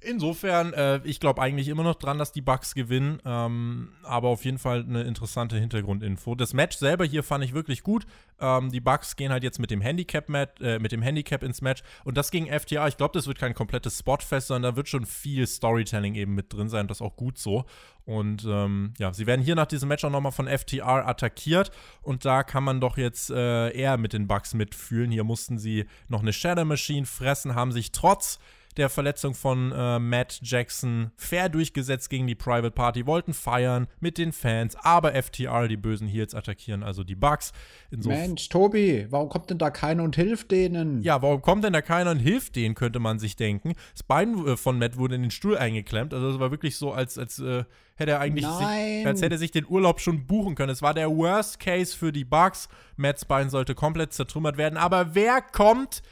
Insofern, äh, ich glaube eigentlich immer noch dran, dass die Bucks gewinnen. Ähm, aber auf jeden Fall eine interessante Hintergrundinfo. Das Match selber hier fand ich wirklich gut. Ähm, die Bucks gehen halt jetzt mit dem Handicap äh, mit dem Handicap ins Match. Und das gegen FTA, ich glaube, das wird kein komplettes Spotfest, sondern da wird schon viel Storytelling eben mit drin sein. Das ist auch gut so. Und ähm, ja, sie werden hier nach diesem Match auch nochmal von FTR attackiert. Und da kann man doch jetzt äh, eher mit den Bucks mitfühlen. Hier mussten sie noch eine Shadow Machine fressen, haben sich trotz der Verletzung von äh, Matt Jackson fair durchgesetzt gegen die Private Party, wollten feiern mit den Fans, aber FTR, die bösen Heels, attackieren also die Bugs. Mensch, Tobi, warum kommt denn da keiner und hilft denen? Ja, warum kommt denn da keiner und hilft denen, könnte man sich denken. Das Bein äh, von Matt wurde in den Stuhl eingeklemmt, also es war wirklich so, als, als äh, hätte er eigentlich sich, als hätte er sich den Urlaub schon buchen können. Es war der Worst Case für die Bugs. Matts Bein sollte komplett zertrümmert werden, aber wer kommt?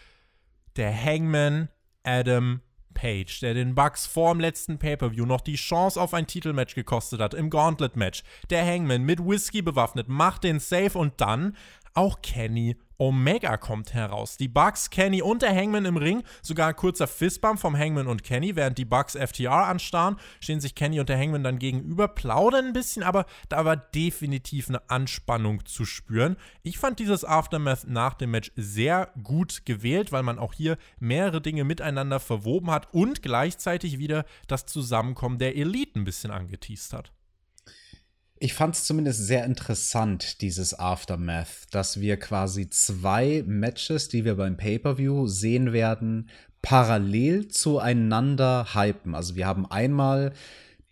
Der Hangman Adam Page, der den Bucks vor dem letzten Pay-Per-View noch die Chance auf ein Titelmatch gekostet hat im Gauntlet-Match. Der Hangman mit Whisky bewaffnet macht den Safe und dann auch Kenny Omega kommt heraus. Die Bucks, Kenny und der Hangman im Ring. Sogar ein kurzer Fistbump vom Hangman und Kenny, während die Bucks FTR anstarren, stehen sich Kenny und der Hangman dann gegenüber, plaudern ein bisschen, aber da war definitiv eine Anspannung zu spüren. Ich fand dieses Aftermath nach dem Match sehr gut gewählt, weil man auch hier mehrere Dinge miteinander verwoben hat und gleichzeitig wieder das Zusammenkommen der Elite ein bisschen angeteased hat ich fand es zumindest sehr interessant, dieses Aftermath, dass wir quasi zwei Matches, die wir beim Pay-per-view sehen werden, parallel zueinander hypen. Also wir haben einmal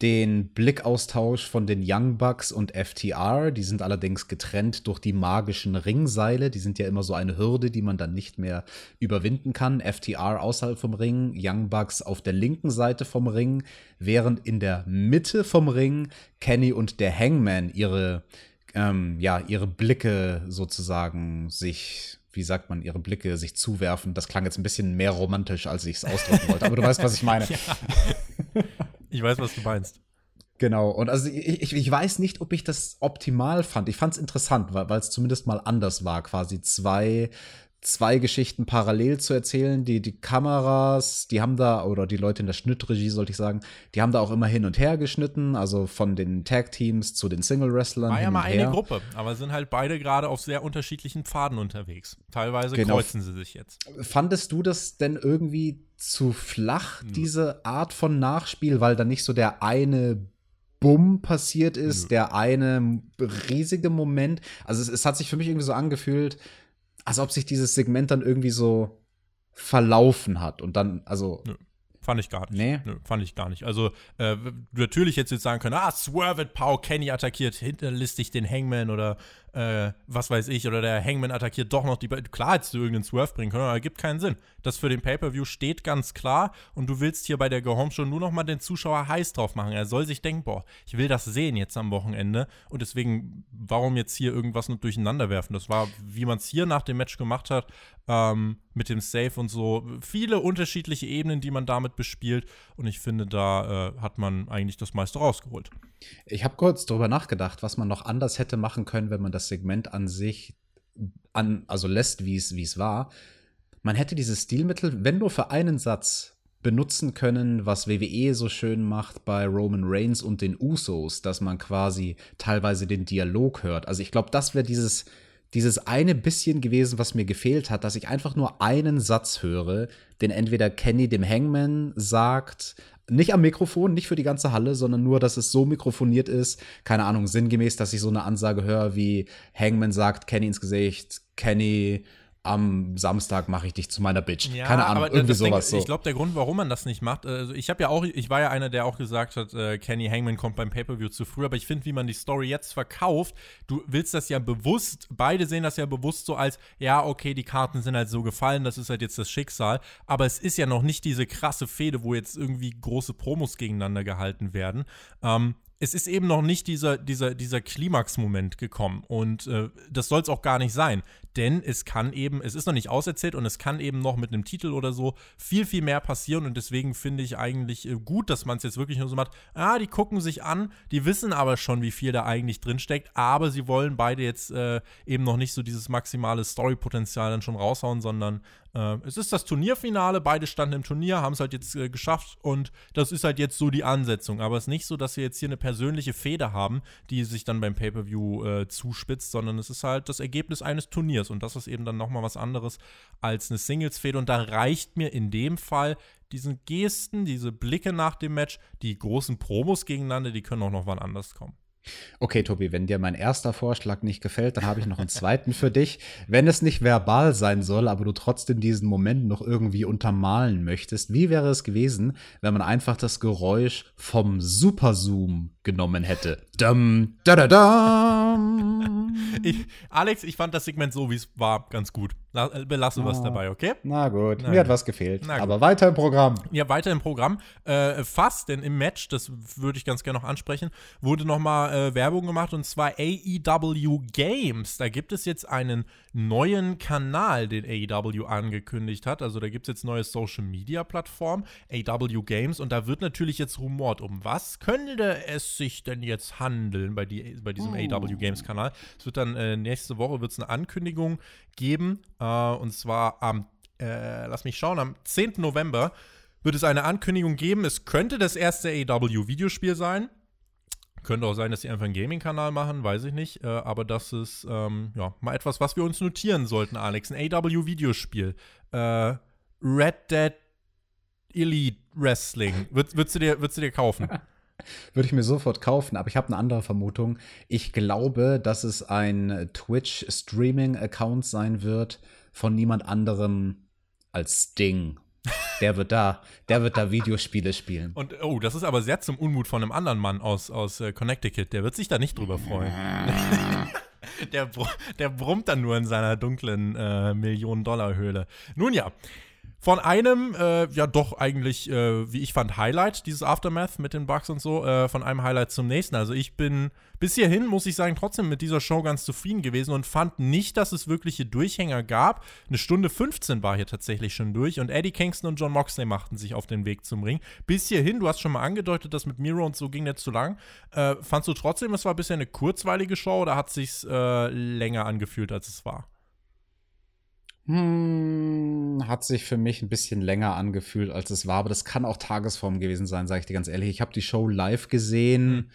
den Blickaustausch von den Young Bucks und FTR. Die sind allerdings getrennt durch die magischen Ringseile. Die sind ja immer so eine Hürde, die man dann nicht mehr überwinden kann. FTR außerhalb vom Ring, Young Bucks auf der linken Seite vom Ring, während in der Mitte vom Ring Kenny und der Hangman ihre, ähm, ja, ihre Blicke sozusagen sich wie sagt man, ihre Blicke sich zuwerfen. Das klang jetzt ein bisschen mehr romantisch, als ich es ausdrücken wollte, aber du weißt, was ich meine. Ja. Ich weiß, was du meinst. Genau, und also ich, ich, weiß nicht, ob ich das optimal fand. Ich fand es interessant, weil es zumindest mal anders war. Quasi zwei zwei Geschichten parallel zu erzählen. Die, die Kameras, die haben da, oder die Leute in der Schnittregie, sollte ich sagen, die haben da auch immer hin und her geschnitten, also von den Tag-Teams zu den Single-Wrestlern. War ja mal eine Gruppe, aber sind halt beide gerade auf sehr unterschiedlichen Pfaden unterwegs. Teilweise genau. kreuzen sie sich jetzt. Fandest du das denn irgendwie zu flach, hm. diese Art von Nachspiel, weil da nicht so der eine Bumm passiert ist, hm. der eine riesige Moment. Also es, es hat sich für mich irgendwie so angefühlt, als ob sich dieses Segment dann irgendwie so verlaufen hat und dann, also. Nö, fand ich gar nicht. Nee. Nö, fand ich gar nicht. Also, äh, natürlich jetzt jetzt sagen können, ah, Swerve Pow, Kenny attackiert hinterlistig den Hangman oder äh, was weiß ich, oder der Hangman attackiert doch noch die. Be klar hättest du irgendeinen Swerve bringen können, aber gibt keinen Sinn. Das für den Pay-Per-View steht ganz klar und du willst hier bei der Go Home Show nur noch mal den Zuschauer heiß drauf machen. Er soll sich denken, boah, ich will das sehen jetzt am Wochenende und deswegen, warum jetzt hier irgendwas noch durcheinander werfen? Das war, wie man es hier nach dem Match gemacht hat, ähm, mit dem Save und so. Viele unterschiedliche Ebenen, die man damit bespielt und ich finde, da äh, hat man eigentlich das meiste rausgeholt. Ich habe kurz darüber nachgedacht, was man noch anders hätte machen können, wenn man das Segment an sich an, also lässt, wie es war. Man hätte dieses Stilmittel, wenn nur für einen Satz, benutzen können, was WWE so schön macht bei Roman Reigns und den Usos, dass man quasi teilweise den Dialog hört. Also ich glaube, das wäre dieses, dieses eine bisschen gewesen, was mir gefehlt hat, dass ich einfach nur einen Satz höre, den entweder Kenny dem Hangman sagt, nicht am Mikrofon, nicht für die ganze Halle, sondern nur, dass es so mikrofoniert ist, keine Ahnung, sinngemäß, dass ich so eine Ansage höre, wie Hangman sagt Kenny ins Gesicht, Kenny am Samstag mache ich dich zu meiner Bitch. Ja, Keine Ahnung, irgendwie sowas. Ding, so. Ich glaube, der Grund, warum man das nicht macht, also ich habe ja auch, ich war ja einer, der auch gesagt hat, äh, Kenny Hangman kommt beim Pay-Per-View zu früh, aber ich finde, wie man die Story jetzt verkauft, du willst das ja bewusst, beide sehen das ja bewusst so als, ja, okay, die Karten sind halt so gefallen, das ist halt jetzt das Schicksal, aber es ist ja noch nicht diese krasse Fehde, wo jetzt irgendwie große Promos gegeneinander gehalten werden. Ähm, es ist eben noch nicht dieser, dieser, dieser Klimax-Moment gekommen. Und äh, das soll es auch gar nicht sein. Denn es kann eben, es ist noch nicht auserzählt und es kann eben noch mit einem Titel oder so viel, viel mehr passieren. Und deswegen finde ich eigentlich äh, gut, dass man es jetzt wirklich nur so macht. Ah, die gucken sich an, die wissen aber schon, wie viel da eigentlich drinsteckt. Aber sie wollen beide jetzt äh, eben noch nicht so dieses maximale Story-Potenzial dann schon raushauen, sondern äh, es ist das Turnierfinale, beide standen im Turnier, haben es halt jetzt äh, geschafft und das ist halt jetzt so die Ansetzung. Aber es ist nicht so, dass wir jetzt hier eine persönliche Feder haben, die sich dann beim Pay-Per-View äh, zuspitzt, sondern es ist halt das Ergebnis eines Turniers und das ist eben dann nochmal was anderes als eine Singles-Feder und da reicht mir in dem Fall diesen Gesten, diese Blicke nach dem Match, die großen Promos gegeneinander, die können auch noch wann anders kommen. Okay, Tobi, wenn dir mein erster Vorschlag nicht gefällt, dann habe ich noch einen zweiten für dich. Wenn es nicht verbal sein soll, aber du trotzdem diesen Moment noch irgendwie untermalen möchtest, wie wäre es gewesen, wenn man einfach das Geräusch vom Superzoom genommen hätte? Dum, da, da, dum. Ich, Alex, ich fand das Segment so, wie es war, ganz gut. Äh, belassen wir es ah. dabei, okay? Na gut, Na mir gut. hat was gefehlt. Aber weiter im Programm. Ja, weiter im Programm. Äh, fast, denn im Match, das würde ich ganz gerne noch ansprechen, wurde äh, Werbung gemacht und zwar AEW Games. Da gibt es jetzt einen neuen Kanal, den AEW angekündigt hat. Also da gibt es jetzt neue Social Media Plattform, AEW Games, und da wird natürlich jetzt rumort, um was könnte es sich denn jetzt handeln bei, die, bei diesem oh. AEW Games Kanal. Es wird dann äh, nächste Woche wird's eine Ankündigung geben, äh, und zwar am, äh, lass mich schauen, am 10. November wird es eine Ankündigung geben. Es könnte das erste AEW-Videospiel sein. Könnte auch sein, dass sie einfach einen Gaming-Kanal machen, weiß ich nicht. Äh, aber das ist ähm, ja mal etwas, was wir uns notieren sollten, Alex. Ein AW-Videospiel. Äh, Red Dead Elite Wrestling. Würd, würdest, du dir, würdest du dir kaufen? Würde ich mir sofort kaufen, aber ich habe eine andere Vermutung. Ich glaube, dass es ein Twitch-Streaming-Account sein wird von niemand anderem als Sting. Der wird da, der wird da Videospiele spielen. Und oh, das ist aber sehr zum Unmut von einem anderen Mann aus, aus äh, Connecticut. Der wird sich da nicht drüber freuen. der, der brummt dann nur in seiner dunklen äh, Millionen-Dollar-Höhle. Nun ja, von einem, äh, ja doch eigentlich, äh, wie ich fand, Highlight, dieses Aftermath mit den Bugs und so, äh, von einem Highlight zum nächsten. Also ich bin bis hierhin, muss ich sagen, trotzdem mit dieser Show ganz zufrieden gewesen und fand nicht, dass es wirkliche Durchhänger gab. Eine Stunde 15 war hier tatsächlich schon durch und Eddie Kingston und John Moxley machten sich auf den Weg zum Ring. Bis hierhin, du hast schon mal angedeutet, dass mit Miro und so ging nicht zu lang. Äh, fandst du trotzdem, es war bisher eine kurzweilige Show oder hat sich äh, länger angefühlt, als es war? Hm, hat sich für mich ein bisschen länger angefühlt, als es war, aber das kann auch Tagesform gewesen sein, sage ich dir ganz ehrlich. Ich habe die Show live gesehen. Mhm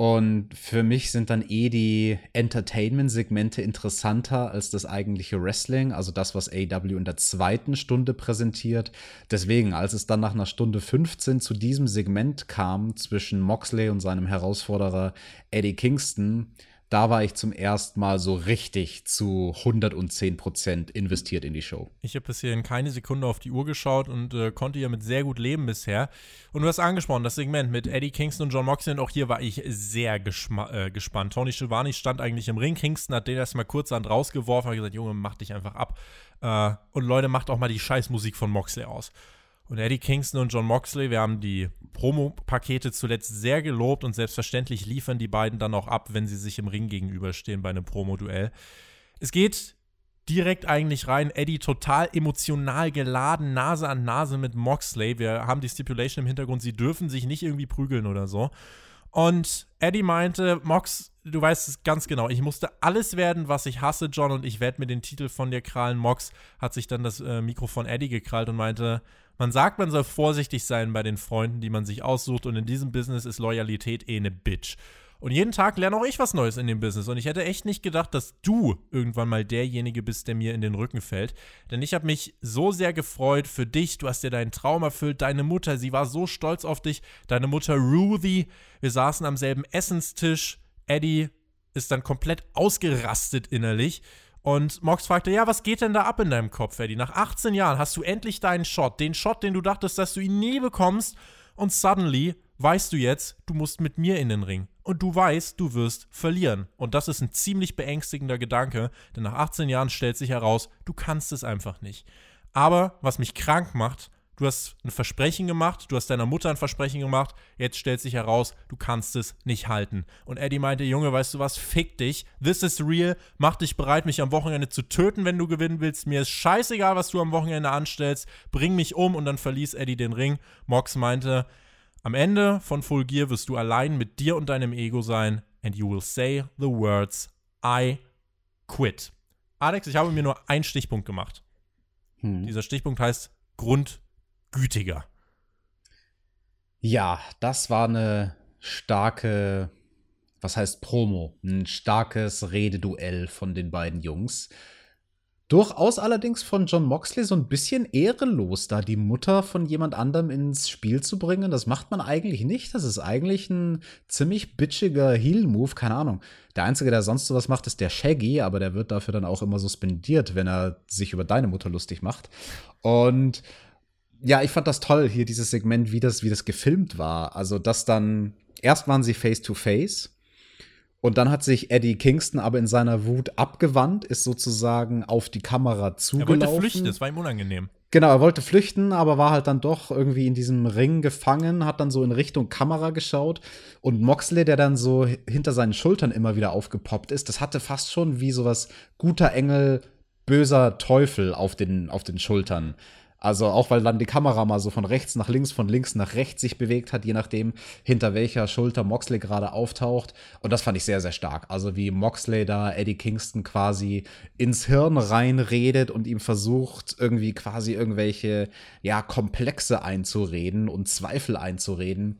und für mich sind dann eh die Entertainment-Segmente interessanter als das eigentliche Wrestling, also das, was AW in der zweiten Stunde präsentiert. Deswegen, als es dann nach einer Stunde 15 zu diesem Segment kam zwischen Moxley und seinem Herausforderer Eddie Kingston, da war ich zum ersten Mal so richtig zu 110 Prozent investiert in die Show. Ich habe bisher in keine Sekunde auf die Uhr geschaut und äh, konnte ja mit sehr gut leben bisher. Und du hast angesprochen, das Segment mit Eddie Kingston und John Moxley. Und auch hier war ich sehr äh, gespannt. Tony Schiavone stand eigentlich im Ring. Kingston hat den erstmal kurzerhand rausgeworfen und gesagt: Junge, mach dich einfach ab. Äh, und Leute, macht auch mal die Scheißmusik von Moxley aus. Und Eddie Kingston und John Moxley, wir haben die Promo-Pakete zuletzt sehr gelobt und selbstverständlich liefern die beiden dann auch ab, wenn sie sich im Ring gegenüberstehen bei einem Promo-Duell. Es geht direkt eigentlich rein. Eddie total emotional geladen, Nase an Nase mit Moxley. Wir haben die Stipulation im Hintergrund, sie dürfen sich nicht irgendwie prügeln oder so. Und Eddie meinte, Mox, du weißt es ganz genau, ich musste alles werden, was ich hasse, John, und ich werde mir den Titel von dir krallen. Mox hat sich dann das äh, Mikro von Eddie gekrallt und meinte, man sagt, man soll vorsichtig sein bei den Freunden, die man sich aussucht, und in diesem Business ist Loyalität eh eine Bitch. Und jeden Tag lerne auch ich was Neues in dem Business. Und ich hätte echt nicht gedacht, dass du irgendwann mal derjenige bist, der mir in den Rücken fällt. Denn ich habe mich so sehr gefreut für dich. Du hast dir deinen Traum erfüllt. Deine Mutter, sie war so stolz auf dich. Deine Mutter Ruthie. Wir saßen am selben Essenstisch. Eddie ist dann komplett ausgerastet innerlich. Und Mox fragte, ja, was geht denn da ab in deinem Kopf, Eddie? Nach 18 Jahren hast du endlich deinen Shot, den Shot, den du dachtest, dass du ihn nie bekommst. Und suddenly weißt du jetzt, du musst mit mir in den Ring. Und du weißt, du wirst verlieren. Und das ist ein ziemlich beängstigender Gedanke, denn nach 18 Jahren stellt sich heraus, du kannst es einfach nicht. Aber was mich krank macht, du hast ein Versprechen gemacht, du hast deiner Mutter ein Versprechen gemacht, jetzt stellt sich heraus, du kannst es nicht halten. Und Eddie meinte, Junge, weißt du was, fick dich, this is real, mach dich bereit, mich am Wochenende zu töten, wenn du gewinnen willst, mir ist scheißegal, was du am Wochenende anstellst, bring mich um und dann verließ Eddie den Ring. Mox meinte, am Ende von Full Gear wirst du allein mit dir und deinem Ego sein and you will say the words I quit. Alex, ich habe mir nur einen Stichpunkt gemacht. Hm. Dieser Stichpunkt heißt Grund gütiger. Ja, das war eine starke, was heißt Promo? Ein starkes Rededuell von den beiden Jungs. Durchaus allerdings von John Moxley so ein bisschen ehrenlos, da die Mutter von jemand anderem ins Spiel zu bringen. Das macht man eigentlich nicht. Das ist eigentlich ein ziemlich bitchiger Heel-Move, keine Ahnung. Der Einzige, der sonst sowas macht, ist der Shaggy, aber der wird dafür dann auch immer suspendiert, wenn er sich über deine Mutter lustig macht. Und ja, ich fand das toll, hier dieses Segment, wie das, wie das gefilmt war. Also, dass dann, erst waren sie face to face. Und dann hat sich Eddie Kingston aber in seiner Wut abgewandt, ist sozusagen auf die Kamera zugelaufen. Er wollte flüchten, das war ihm unangenehm. Genau, er wollte flüchten, aber war halt dann doch irgendwie in diesem Ring gefangen, hat dann so in Richtung Kamera geschaut. Und Moxley, der dann so hinter seinen Schultern immer wieder aufgepoppt ist, das hatte fast schon wie sowas guter Engel, böser Teufel auf den, auf den Schultern. Also auch weil dann die Kamera mal so von rechts nach links, von links nach rechts sich bewegt hat, je nachdem, hinter welcher Schulter Moxley gerade auftaucht. Und das fand ich sehr, sehr stark. Also wie Moxley da Eddie Kingston quasi ins Hirn reinredet und ihm versucht, irgendwie quasi irgendwelche, ja, Komplexe einzureden und Zweifel einzureden.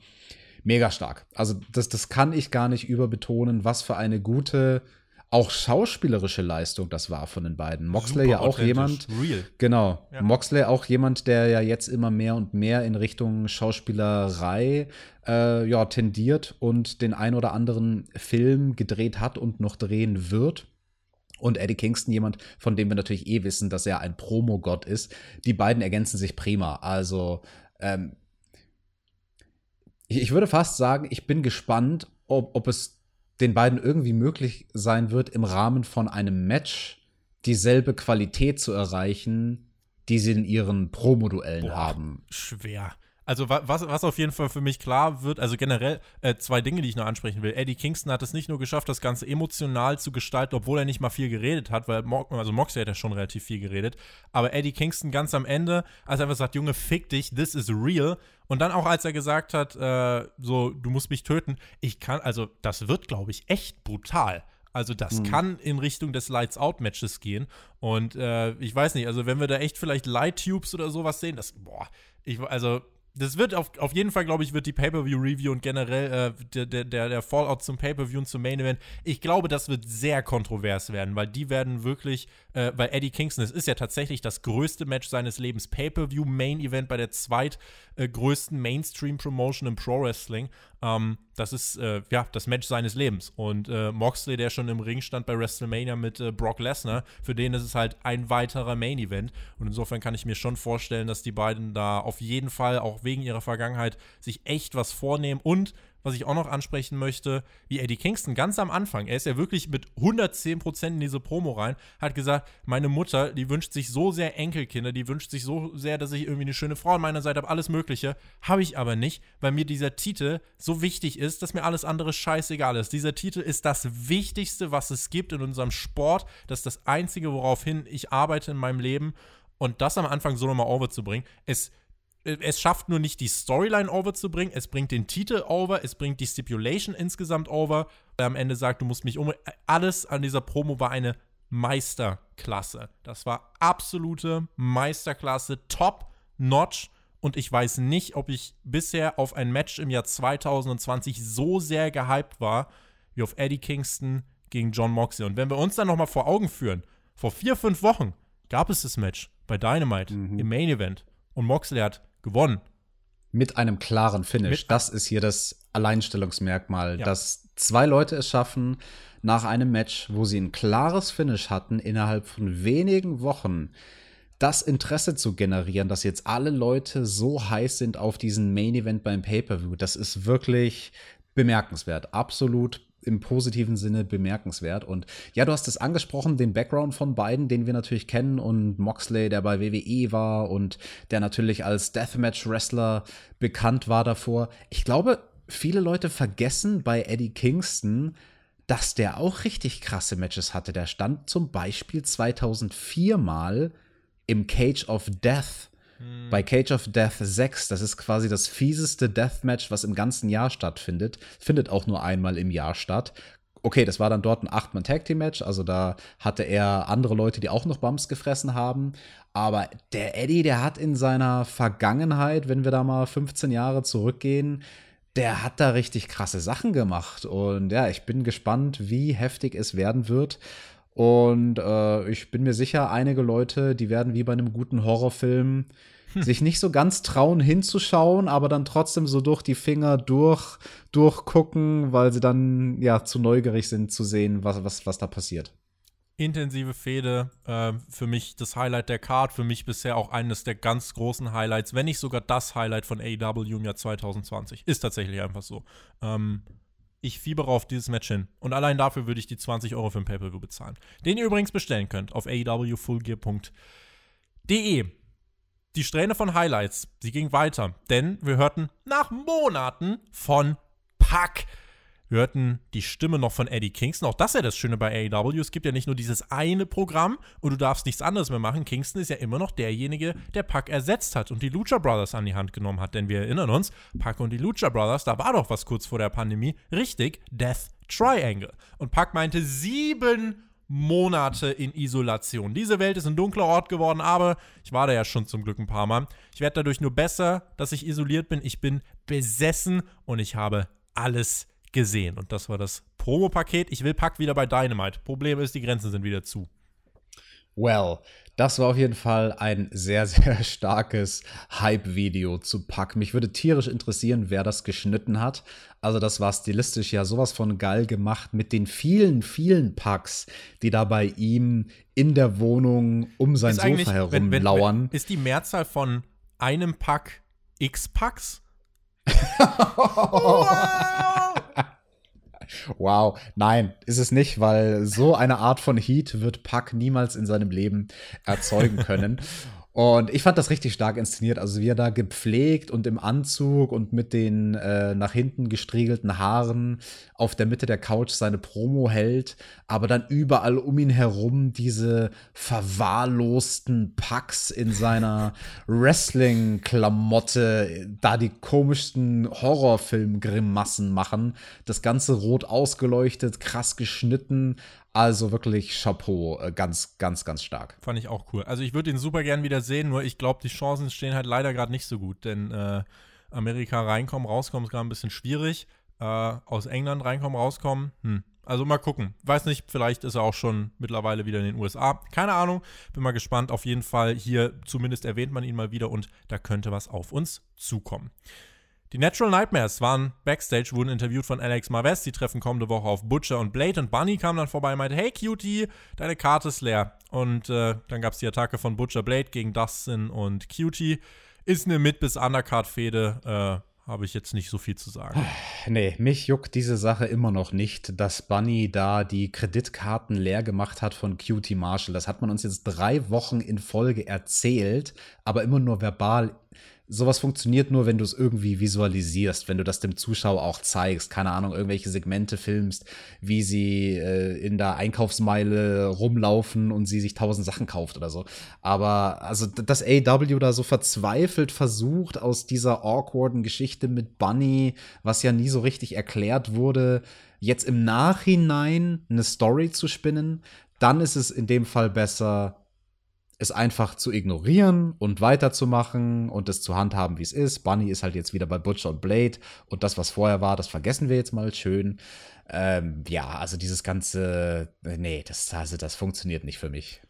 Mega stark. Also das, das kann ich gar nicht überbetonen, was für eine gute auch schauspielerische Leistung das war von den beiden. Moxley Super ja auch jemand. Real. Genau. Ja. Moxley auch jemand, der ja jetzt immer mehr und mehr in Richtung Schauspielerei äh, ja, tendiert und den ein oder anderen Film gedreht hat und noch drehen wird. Und Eddie Kingston, jemand, von dem wir natürlich eh wissen, dass er ein Promogott ist. Die beiden ergänzen sich prima. Also, ähm, ich, würde fast sagen, ich bin gespannt, ob, ob es den beiden irgendwie möglich sein wird, im Rahmen von einem Match dieselbe Qualität zu erreichen, die sie in ihren Promoduellen haben. Schwer. Also was, was auf jeden Fall für mich klar wird, also generell äh, zwei Dinge, die ich noch ansprechen will. Eddie Kingston hat es nicht nur geschafft, das Ganze emotional zu gestalten, obwohl er nicht mal viel geredet hat, weil Mo also Moxley hat ja schon relativ viel geredet, aber Eddie Kingston ganz am Ende, als er einfach sagt, Junge, fick dich, this is real. Und dann auch, als er gesagt hat, äh, so, du musst mich töten, ich kann, also das wird, glaube ich, echt brutal. Also das mhm. kann in Richtung des Lights-Out-Matches gehen. Und äh, ich weiß nicht, also wenn wir da echt vielleicht Light-Tubes oder sowas sehen, das, boah, ich, also das wird auf, auf jeden Fall, glaube ich, wird die Pay-Per-View-Review und generell äh, der, der, der Fallout zum Pay-Per-View und zum Main-Event, ich glaube, das wird sehr kontrovers werden, weil die werden wirklich, äh, weil Eddie Kingston, es ist ja tatsächlich das größte Match seines Lebens, Pay-Per-View-Main-Event bei der zweitgrößten äh, Mainstream-Promotion im Pro-Wrestling. Ähm, das ist äh, ja das Match seines Lebens. Und äh, Moxley, der schon im Ring stand bei WrestleMania mit äh, Brock Lesnar, für den ist es halt ein weiterer Main Event. Und insofern kann ich mir schon vorstellen, dass die beiden da auf jeden Fall, auch wegen ihrer Vergangenheit, sich echt was vornehmen und was ich auch noch ansprechen möchte, wie Eddie Kingston ganz am Anfang, er ist ja wirklich mit 110% in diese Promo rein, hat gesagt, meine Mutter, die wünscht sich so sehr Enkelkinder, die wünscht sich so sehr, dass ich irgendwie eine schöne Frau an meiner Seite habe, alles Mögliche. Habe ich aber nicht, weil mir dieser Titel so wichtig ist, dass mir alles andere scheißegal ist. Dieser Titel ist das Wichtigste, was es gibt in unserem Sport. Das ist das Einzige, woraufhin ich arbeite in meinem Leben. Und das am Anfang so nochmal overzubringen, es es schafft nur nicht die Storyline overzubringen, es bringt den Titel over, es bringt die Stipulation insgesamt over. Der am Ende sagt, du musst mich um. Alles an dieser Promo war eine Meisterklasse. Das war absolute Meisterklasse, top notch. Und ich weiß nicht, ob ich bisher auf ein Match im Jahr 2020 so sehr gehypt war, wie auf Eddie Kingston gegen John Moxley. Und wenn wir uns dann nochmal vor Augen führen, vor vier, fünf Wochen gab es das Match bei Dynamite mhm. im Main Event. Und Moxley hat gewonnen. Mit einem klaren Finish. Mit das ist hier das Alleinstellungsmerkmal, ja. dass zwei Leute es schaffen, nach einem Match, wo sie ein klares Finish hatten, innerhalb von wenigen Wochen das Interesse zu generieren, dass jetzt alle Leute so heiß sind auf diesen Main Event beim Pay-Per-View. Das ist wirklich bemerkenswert. Absolut im positiven Sinne bemerkenswert. Und ja, du hast es angesprochen, den Background von beiden, den wir natürlich kennen und Moxley, der bei WWE war und der natürlich als Deathmatch-Wrestler bekannt war davor. Ich glaube, viele Leute vergessen bei Eddie Kingston, dass der auch richtig krasse Matches hatte. Der stand zum Beispiel 2004 mal im Cage of Death bei Cage of Death 6, das ist quasi das fieseste Deathmatch, was im ganzen Jahr stattfindet. Findet auch nur einmal im Jahr statt. Okay, das war dann dort ein Acht-Mann-Tag-Team-Match, also da hatte er andere Leute, die auch noch Bumps gefressen haben. Aber der Eddie, der hat in seiner Vergangenheit, wenn wir da mal 15 Jahre zurückgehen, der hat da richtig krasse Sachen gemacht. Und ja, ich bin gespannt, wie heftig es werden wird. Und äh, ich bin mir sicher, einige Leute, die werden wie bei einem guten Horrorfilm hm. sich nicht so ganz trauen hinzuschauen, aber dann trotzdem so durch die Finger durch, durchgucken, weil sie dann ja zu neugierig sind zu sehen, was, was, was da passiert. Intensive Fehde, äh, für mich das Highlight der Card, für mich bisher auch eines der ganz großen Highlights, wenn nicht sogar das Highlight von AEW im Jahr 2020. Ist tatsächlich einfach so. Ähm, ich fiebere auf dieses Match hin. Und allein dafür würde ich die 20 Euro für ein Pay-Per-View bezahlen. Den ihr übrigens bestellen könnt auf aewfullgear.de. Die Strähne von Highlights, sie ging weiter, denn wir hörten nach Monaten von Pack hörten die Stimme noch von Eddie Kingston. Auch das ist ja das Schöne bei AEW. Es gibt ja nicht nur dieses eine Programm und du darfst nichts anderes mehr machen. Kingston ist ja immer noch derjenige, der Pack ersetzt hat und die Lucha Brothers an die Hand genommen hat. Denn wir erinnern uns, Pack und die Lucha Brothers, da war doch was kurz vor der Pandemie. Richtig, Death Triangle. Und Pack meinte sieben Monate in Isolation. Diese Welt ist ein dunkler Ort geworden, aber ich war da ja schon zum Glück ein paar Mal. Ich werde dadurch nur besser, dass ich isoliert bin. Ich bin besessen und ich habe alles gesehen. Und das war das Promo-Paket. Ich will Pack wieder bei Dynamite. Problem ist, die Grenzen sind wieder zu. Well, das war auf jeden Fall ein sehr, sehr starkes Hype-Video zu Pack. Mich würde tierisch interessieren, wer das geschnitten hat. Also, das war stilistisch ja sowas von geil gemacht mit den vielen, vielen Packs, die da bei ihm in der Wohnung um sein Sofa herum wenn, wenn, lauern. Wenn, ist die Mehrzahl von einem Pack X-Packs? wow! Wow, nein, ist es nicht, weil so eine Art von Heat wird Puck niemals in seinem Leben erzeugen können. Und ich fand das richtig stark inszeniert. Also wie er da gepflegt und im Anzug und mit den äh, nach hinten gestriegelten Haaren auf der Mitte der Couch seine Promo hält, aber dann überall um ihn herum diese verwahrlosten Packs in seiner Wrestling-Klamotte, da die komischsten Horrorfilm-Grimassen machen. Das Ganze rot ausgeleuchtet, krass geschnitten. Also wirklich Chapeau, äh, ganz, ganz, ganz stark. Fand ich auch cool. Also ich würde ihn super gern wieder sehen, nur ich glaube, die Chancen stehen halt leider gerade nicht so gut, denn äh, Amerika reinkommen, rauskommen ist gerade ein bisschen schwierig. Äh, aus England reinkommen, rauskommen, hm. Also mal gucken. Weiß nicht, vielleicht ist er auch schon mittlerweile wieder in den USA. Keine Ahnung. Bin mal gespannt. Auf jeden Fall hier zumindest erwähnt man ihn mal wieder und da könnte was auf uns zukommen. Die Natural Nightmares waren backstage, wurden interviewt von Alex Marvez. Die treffen kommende Woche auf Butcher und Blade. Und Bunny kam dann vorbei und meinte: Hey Cutie, deine Karte ist leer. Und äh, dann gab es die Attacke von Butcher Blade gegen Dustin und Cutie. Ist eine Mid- bis Undercard-Fehde. Äh, habe ich jetzt nicht so viel zu sagen. Nee, mich juckt diese Sache immer noch nicht, dass Bunny da die Kreditkarten leer gemacht hat von Cutie Marshall. Das hat man uns jetzt drei Wochen in Folge erzählt, aber immer nur verbal sowas funktioniert nur, wenn du es irgendwie visualisierst, wenn du das dem Zuschauer auch zeigst, keine Ahnung, irgendwelche Segmente filmst, wie sie äh, in der Einkaufsmeile rumlaufen und sie sich tausend Sachen kauft oder so. Aber also, dass AW da so verzweifelt versucht, aus dieser awkwarden Geschichte mit Bunny, was ja nie so richtig erklärt wurde, jetzt im Nachhinein eine Story zu spinnen, dann ist es in dem Fall besser, es einfach zu ignorieren und weiterzumachen und es zu handhaben, wie es ist. Bunny ist halt jetzt wieder bei Butcher und Blade und das, was vorher war, das vergessen wir jetzt mal schön. Ähm, ja, also dieses ganze, nee, das, also das funktioniert nicht für mich.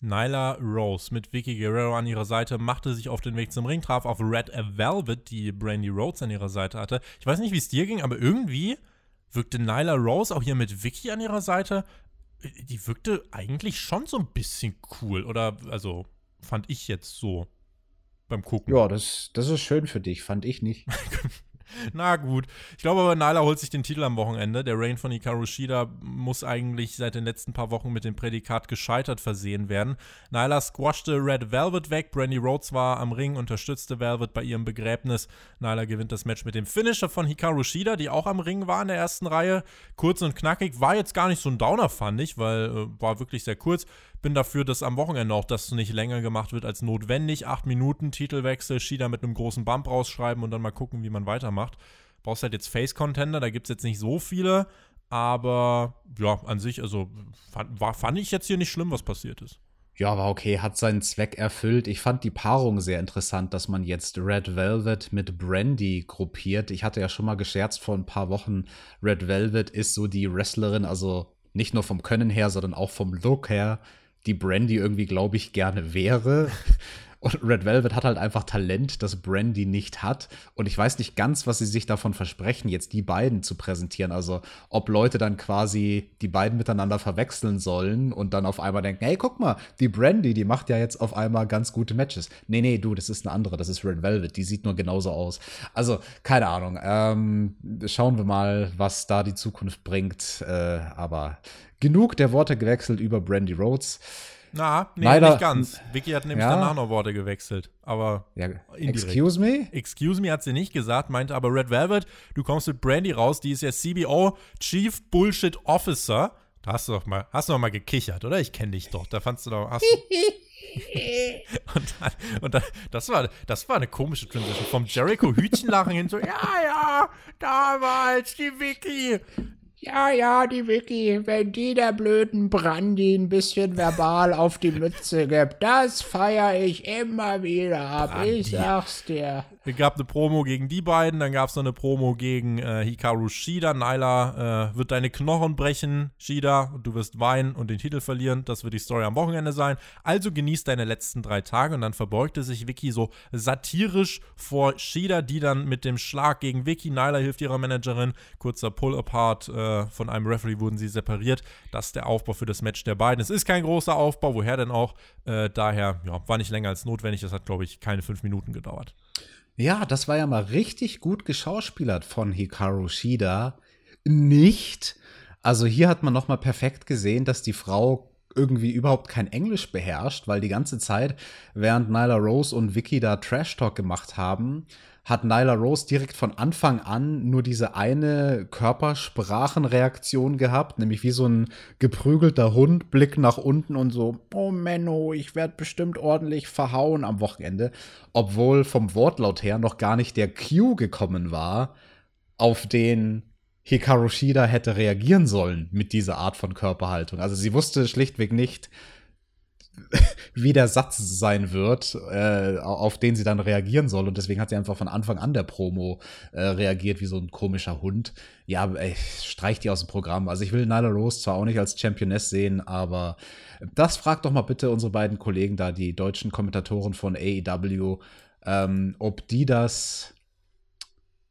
Nyla Rose mit Vicky Guerrero an ihrer Seite machte sich auf den Weg zum Ring, traf auf Red Velvet, die Brandy Rhodes an ihrer Seite hatte. Ich weiß nicht, wie es dir ging, aber irgendwie wirkte Nyla Rose auch hier mit Vicky an ihrer Seite die wirkte eigentlich schon so ein bisschen cool. Oder, also, fand ich jetzt so beim Gucken. Ja, das, das ist schön für dich, fand ich nicht. Na gut. Ich glaube aber, Nyla holt sich den Titel am Wochenende. Der Reign von Hikaru Shida muss eigentlich seit den letzten paar Wochen mit dem Prädikat gescheitert versehen werden. Nyla squashte Red Velvet weg. Brandy Rhodes war am Ring, unterstützte Velvet bei ihrem Begräbnis. Nyla gewinnt das Match mit dem Finisher von Hikaru Shida, die auch am Ring war in der ersten Reihe. Kurz und knackig. War jetzt gar nicht so ein Downer, fand ich, weil äh, war wirklich sehr kurz. Bin dafür, dass am Wochenende auch das nicht länger gemacht wird als notwendig. Acht Minuten Titelwechsel, Shida mit einem großen Bump rausschreiben und dann mal gucken, wie man weitermacht. Brauchst halt jetzt Face-Contender, da gibt es jetzt nicht so viele. Aber ja, an sich, also fand, war, fand ich jetzt hier nicht schlimm, was passiert ist. Ja, war okay, hat seinen Zweck erfüllt. Ich fand die Paarung sehr interessant, dass man jetzt Red Velvet mit Brandy gruppiert. Ich hatte ja schon mal gescherzt vor ein paar Wochen, Red Velvet ist so die Wrestlerin, also nicht nur vom Können her, sondern auch vom Look her, die Brandy irgendwie, glaube ich, gerne wäre. Und Red Velvet hat halt einfach Talent, das Brandy nicht hat. Und ich weiß nicht ganz, was sie sich davon versprechen, jetzt die beiden zu präsentieren. Also, ob Leute dann quasi die beiden miteinander verwechseln sollen und dann auf einmal denken, hey, guck mal, die Brandy, die macht ja jetzt auf einmal ganz gute Matches. Nee, nee, du, das ist eine andere, das ist Red Velvet, die sieht nur genauso aus. Also, keine Ahnung. Ähm, schauen wir mal, was da die Zukunft bringt. Äh, aber genug der Worte gewechselt über Brandy Rhodes. Na, nee, Leider, nicht ganz. Vicky hat nämlich ja. danach noch Worte gewechselt. Aber ja, Excuse me? Excuse me hat sie nicht gesagt, meinte aber Red Velvet, du kommst mit Brandy raus, die ist ja CBO Chief Bullshit Officer. Da hast du doch mal, hast du doch mal gekichert, oder? Ich kenne dich doch. Da fandst du doch. Hast und dann, und dann, das war, das war eine komische Transition. Vom Jericho Hütchenlachen hin so, ja, ja, damals die Vicky. Ja, ja, die Vicky, wenn die der blöden Brandy ein bisschen verbal auf die Mütze gibt, das feiere ich immer wieder ab. Brandy. Ich sag's dir. Es gab eine Promo gegen die beiden, dann gab es noch eine Promo gegen äh, Hikaru Shida. Nyla äh, wird deine Knochen brechen, Shida, und du wirst weinen und den Titel verlieren. Das wird die Story am Wochenende sein. Also genieß deine letzten drei Tage und dann verbeugte sich Vicky so satirisch vor Shida, die dann mit dem Schlag gegen Vicky, Nyla hilft ihrer Managerin, kurzer Pull-Apart äh, von einem Referee wurden sie separiert. Das ist der Aufbau für das Match der beiden. Es ist kein großer Aufbau, woher denn auch? Äh, daher, ja, war nicht länger als notwendig. Das hat, glaube ich, keine fünf Minuten gedauert. Ja, das war ja mal richtig gut geschauspielert von Hikaru Shida. Nicht. Also hier hat man noch mal perfekt gesehen, dass die Frau irgendwie überhaupt kein Englisch beherrscht, weil die ganze Zeit, während Nyla Rose und Vicky da Trash Talk gemacht haben, hat Nyla Rose direkt von Anfang an nur diese eine Körpersprachenreaktion gehabt, nämlich wie so ein geprügelter Hund, Blick nach unten und so, oh Menno, ich werde bestimmt ordentlich verhauen am Wochenende, obwohl vom Wortlaut her noch gar nicht der Cue gekommen war, auf den Hikaru Shida hätte reagieren sollen mit dieser Art von Körperhaltung. Also sie wusste schlichtweg nicht, wie der Satz sein wird, äh, auf den sie dann reagieren soll. Und deswegen hat sie einfach von Anfang an der Promo äh, reagiert wie so ein komischer Hund. Ja, ey, streich die aus dem Programm. Also ich will Nyla Rose zwar auch nicht als Championess sehen, aber das fragt doch mal bitte unsere beiden Kollegen da, die deutschen Kommentatoren von AEW, ähm, ob die das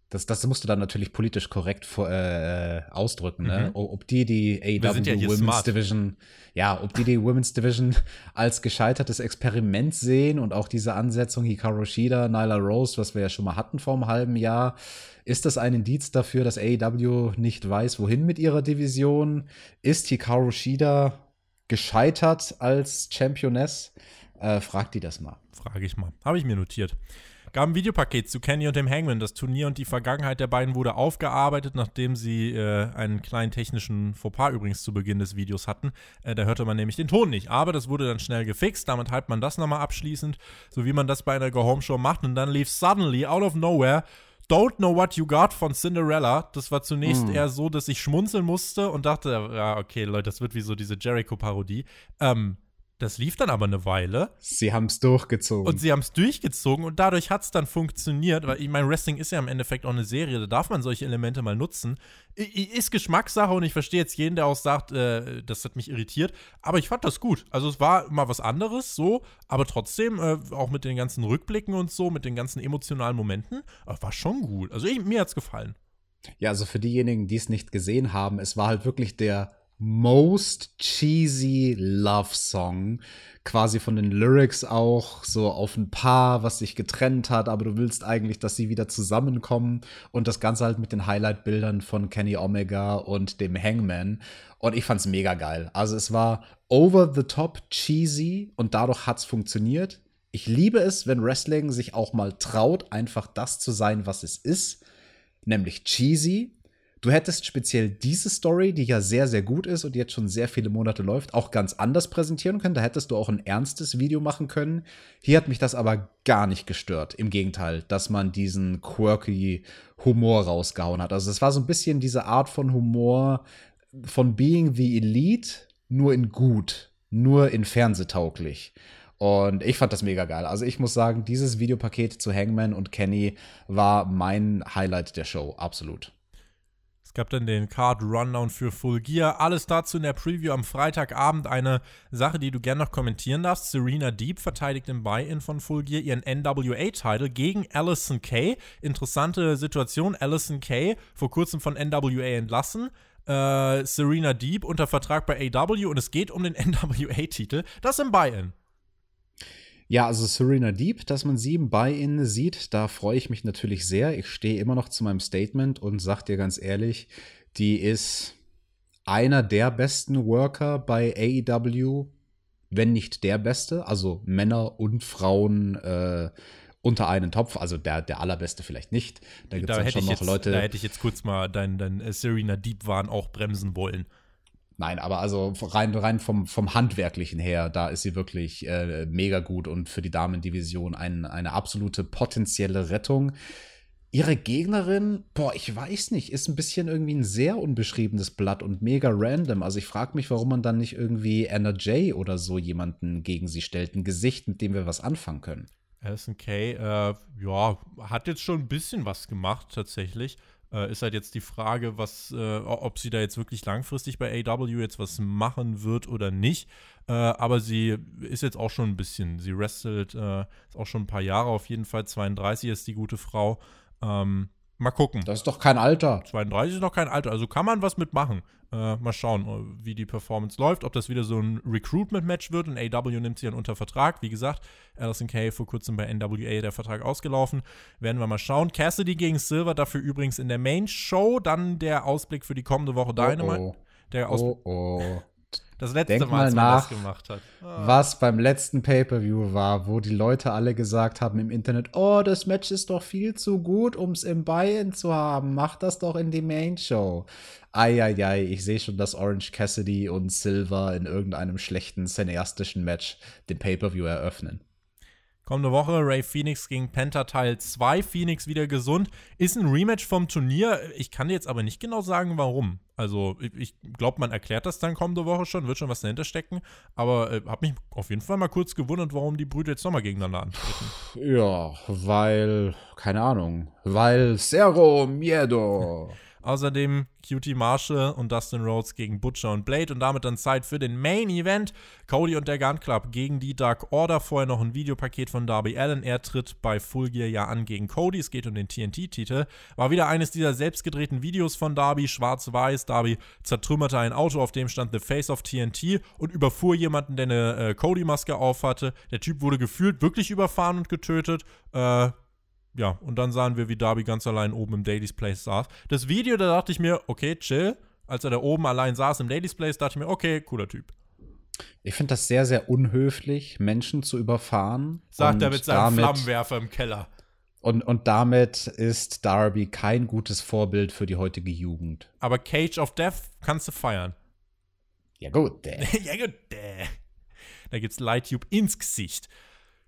das, das musst du dann natürlich politisch korrekt vor, äh, ausdrücken, ne? Mhm. Ob die die AEW ja Women's smart. Division, ja, ob die die Women's Division als gescheitertes Experiment sehen und auch diese Ansetzung Hikaru Shida, Nyla Rose, was wir ja schon mal hatten vor einem halben Jahr, ist das ein Indiz dafür, dass AEW nicht weiß, wohin mit ihrer Division? Ist Hikaru Shida gescheitert als Championess? Äh, frag die das mal. Frage ich mal. Habe ich mir notiert gab ein Videopaket zu Kenny und dem Hangman. Das Turnier und die Vergangenheit der beiden wurde aufgearbeitet, nachdem sie äh, einen kleinen technischen Fauxpas übrigens zu Beginn des Videos hatten. Äh, da hörte man nämlich den Ton nicht. Aber das wurde dann schnell gefixt. Damit hat man das nochmal abschließend, so wie man das bei einer Go-Home-Show macht. Und dann lief suddenly, out of nowhere, Don't Know What You Got von Cinderella. Das war zunächst mm. eher so, dass ich schmunzeln musste und dachte, ja, okay, Leute, das wird wie so diese Jericho-Parodie. Ähm, das lief dann aber eine Weile. Sie haben es durchgezogen. Und sie haben es durchgezogen und dadurch hat es dann funktioniert, weil ich meine, Wrestling ist ja im Endeffekt auch eine Serie, da darf man solche Elemente mal nutzen. Ist Geschmackssache und ich verstehe jetzt jeden, der auch sagt, äh, das hat mich irritiert, aber ich fand das gut. Also es war mal was anderes, so, aber trotzdem, äh, auch mit den ganzen Rückblicken und so, mit den ganzen emotionalen Momenten, äh, war schon gut. Also ich, mir es gefallen. Ja, also für diejenigen, die es nicht gesehen haben, es war halt wirklich der most cheesy Love Song. Quasi von den Lyrics auch so auf ein Paar, was sich getrennt hat, aber du willst eigentlich, dass sie wieder zusammenkommen. Und das Ganze halt mit den Highlight-Bildern von Kenny Omega und dem Hangman. Und ich fand's mega geil. Also es war over the top cheesy und dadurch hat's funktioniert. Ich liebe es, wenn Wrestling sich auch mal traut, einfach das zu sein, was es ist. Nämlich cheesy, Du hättest speziell diese Story, die ja sehr, sehr gut ist und jetzt schon sehr viele Monate läuft, auch ganz anders präsentieren können. Da hättest du auch ein ernstes Video machen können. Hier hat mich das aber gar nicht gestört. Im Gegenteil, dass man diesen quirky Humor rausgehauen hat. Also es war so ein bisschen diese Art von Humor von Being the Elite, nur in gut, nur in fernsehtauglich. Und ich fand das mega geil. Also ich muss sagen, dieses Videopaket zu Hangman und Kenny war mein Highlight der Show, absolut gab dann den Card Rundown für Full Gear. Alles dazu in der Preview am Freitagabend. Eine Sache, die du gerne noch kommentieren darfst. Serena Deep verteidigt im Buy-In von Full Gear ihren NWA-Title gegen Allison Kay. Interessante Situation. Allison Kay, vor kurzem von NWA entlassen. Äh, Serena Deep unter Vertrag bei AW und es geht um den NWA-Titel. Das im Buy-In. Ja, also Serena Deep, dass man sie im Buy-In sieht, da freue ich mich natürlich sehr. Ich stehe immer noch zu meinem Statement und sag dir ganz ehrlich, die ist einer der besten Worker bei AEW, wenn nicht der beste. Also Männer und Frauen äh, unter einen Topf. Also der, der allerbeste vielleicht nicht. Da gibt es da schon noch jetzt, Leute. Da hätte ich jetzt kurz mal dein, dein äh, Serena Deep-Wahn auch bremsen wollen. Nein, aber also rein, rein vom, vom Handwerklichen her, da ist sie wirklich äh, mega gut und für die Damendivision ein, eine absolute potenzielle Rettung. Ihre Gegnerin, boah, ich weiß nicht, ist ein bisschen irgendwie ein sehr unbeschriebenes Blatt und mega random. Also ich frage mich, warum man dann nicht irgendwie Anna Jay oder so jemanden gegen sie stellt. Ein Gesicht, mit dem wir was anfangen können. Alison Kay, äh, ja, hat jetzt schon ein bisschen was gemacht tatsächlich. Äh, ist halt jetzt die Frage, was, äh, ob sie da jetzt wirklich langfristig bei AW jetzt was machen wird oder nicht. Äh, aber sie ist jetzt auch schon ein bisschen, sie wrestelt äh, ist auch schon ein paar Jahre, auf jeden Fall 32 ist die gute Frau. Ähm, Mal gucken. Das ist doch kein Alter. 32 ist noch kein Alter, also kann man was mitmachen. Äh, mal schauen, äh, wie die Performance läuft, ob das wieder so ein Recruitment-Match wird und AW nimmt sie dann unter Vertrag. Wie gesagt, Alison Kay vor kurzem bei NWA der Vertrag ausgelaufen. Werden wir mal schauen. Cassidy gegen Silver dafür übrigens in der Main-Show. Dann der Ausblick für die kommende Woche Dynamite. Oh, oh. Der Aus oh, oh. Das letzte Denk Mal, mal nach, das gemacht hat. Ah. was beim letzten Pay-Per-View war, wo die Leute alle gesagt haben im Internet, oh, das Match ist doch viel zu gut, um es im Buy-In zu haben. Mach das doch in die Main-Show. Eieiei, ich sehe schon, dass Orange Cassidy und Silver in irgendeinem schlechten cineastischen Match den Pay-Per-View eröffnen. Kommende Woche Ray Phoenix gegen Penta Teil 2. Phoenix wieder gesund. Ist ein Rematch vom Turnier. Ich kann dir jetzt aber nicht genau sagen, warum. Also, ich, glaube, man erklärt das dann kommende Woche schon, wird schon was dahinter stecken. Aber äh, habe mich auf jeden Fall mal kurz gewundert, warum die Brüder jetzt nochmal gegeneinander antreten. Ja, weil, keine Ahnung, weil Zero Miedo. Außerdem Cutie Marshall und Dustin Rhodes gegen Butcher und Blade und damit dann Zeit für den Main Event. Cody und der Gun Club gegen die Dark Order. Vorher noch ein Videopaket von Darby Allen. Er tritt bei Full Gear ja an gegen Cody. Es geht um den TNT-Titel. War wieder eines dieser selbstgedrehten Videos von Darby. Schwarz-Weiß. Darby zertrümmerte ein Auto, auf dem stand The Face of TNT und überfuhr jemanden, der eine äh, Cody-Maske aufhatte. Der Typ wurde gefühlt wirklich überfahren und getötet. Äh, ja, und dann sahen wir, wie Darby ganz allein oben im Daily's Place saß. Das Video, da dachte ich mir, okay, chill. Als er da oben allein saß im Daily's Place, dachte ich mir, okay, cooler Typ. Ich finde das sehr, sehr unhöflich, Menschen zu überfahren. Sagt er mit seinem damit- Flammenwerfer im Keller. Und, und damit ist Darby kein gutes Vorbild für die heutige Jugend. Aber Cage of Death kannst du feiern. Ja, gut. äh. ja, gut. äh. Da gibt's Lighttube ins Gesicht.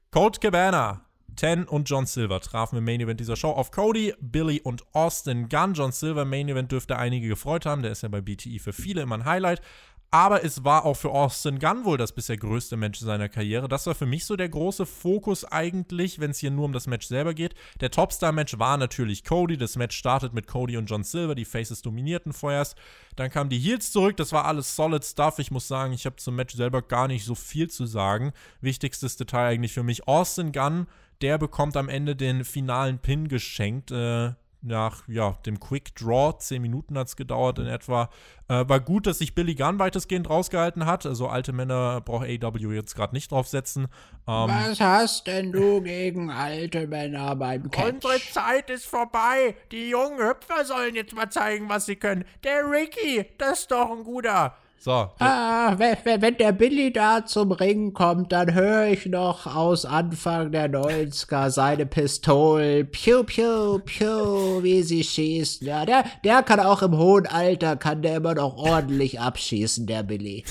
Colt Cabana, Ten und John Silver trafen im Main Event dieser Show auf Cody, Billy und Austin Gunn. John Silver Main Event dürfte einige gefreut haben. Der ist ja bei BTE für viele immer ein Highlight. Aber es war auch für Austin Gunn wohl das bisher größte Match seiner Karriere. Das war für mich so der große Fokus eigentlich, wenn es hier nur um das Match selber geht. Der Topstar-Match war natürlich Cody. Das Match startet mit Cody und John Silver. Die Faces dominierten vorerst. Dann kamen die Heels zurück. Das war alles solid Stuff. Ich muss sagen, ich habe zum Match selber gar nicht so viel zu sagen. Wichtigstes Detail eigentlich für mich. Austin Gunn, der bekommt am Ende den finalen Pin geschenkt. Äh, nach ja, dem Quick Draw, 10 Minuten hat es gedauert in etwa. Äh, war gut, dass sich Billy Gunn weitestgehend rausgehalten hat. Also alte Männer braucht AW jetzt gerade nicht draufsetzen. Ähm, Was hast denn du gegen alte Männer beim Unsere Zeit ist vorbei. Die jungen Hüpfer sollen jetzt mal zeigen, was sie können. Der Ricky, das ist doch ein guter. So, Ah, wenn, wenn- der Billy da zum Ring kommt, dann höre ich noch aus Anfang der 90er seine Pistolen. Piu, piu, piu, wie sie schießen. Ja, der, der kann auch im hohen Alter, kann der immer noch ordentlich abschießen, der Billy.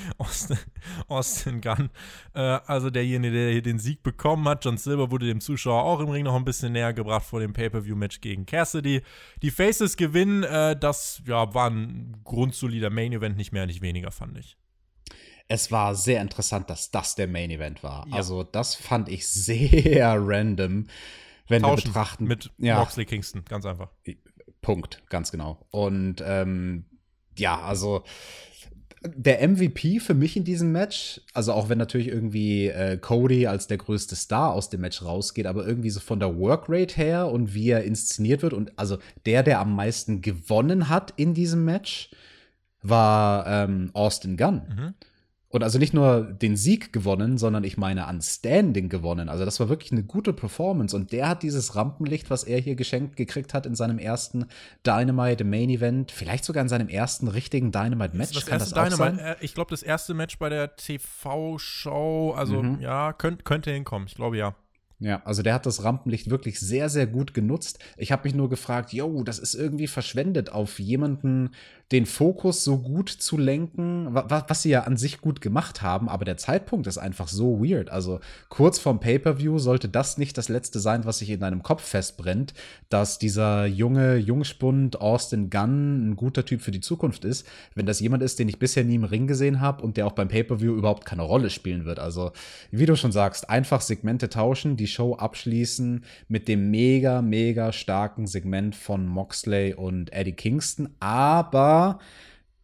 Austin, Austin Gunn, äh, also derjenige, der hier den Sieg bekommen hat. John Silver wurde dem Zuschauer auch im Ring noch ein bisschen näher gebracht vor dem Pay-Per-View-Match gegen Cassidy. Die Faces gewinnen, äh, das ja, war ein grundsolider Main-Event, nicht mehr, nicht weniger, fand ich. Es war sehr interessant, dass das der Main Event war. Ja. Also, das fand ich sehr random, wenn wir Tauschen betrachten. mit ja, Moxley Kingston, ganz einfach. Punkt, ganz genau. Und ähm, ja, also der MVP für mich in diesem Match, also auch wenn natürlich irgendwie äh, Cody als der größte Star aus dem Match rausgeht, aber irgendwie so von der Workrate her und wie er inszeniert wird und also der, der am meisten gewonnen hat in diesem Match, war ähm, Austin Gunn. Mhm. Und also nicht nur den Sieg gewonnen, sondern ich meine an Standing gewonnen. Also das war wirklich eine gute Performance. Und der hat dieses Rampenlicht, was er hier geschenkt gekriegt hat in seinem ersten Dynamite Main Event, vielleicht sogar in seinem ersten richtigen Dynamite Match. Das Kann das auch sein? Dynamite, äh, ich glaube, das erste Match bei der TV-Show, also Mhm. ja, könnt, könnte hinkommen. Ich glaube ja. Ja, also der hat das Rampenlicht wirklich sehr, sehr gut genutzt. Ich habe mich nur gefragt, yo, das ist irgendwie verschwendet, auf jemanden den Fokus so gut zu lenken, wa wa- was sie ja an sich gut gemacht haben, aber der Zeitpunkt ist einfach so weird. Also kurz vorm Pay-per-View sollte das nicht das letzte sein, was sich in deinem Kopf festbrennt, dass dieser junge Jungspund Austin Gunn ein guter Typ für die Zukunft ist, wenn das jemand ist, den ich bisher nie im Ring gesehen habe und der auch beim Pay-per-View überhaupt keine Rolle spielen wird. Also wie du schon sagst, einfach Segmente tauschen, die Show abschließen mit dem mega, mega starken Segment von Moxley und Eddie Kingston. Aber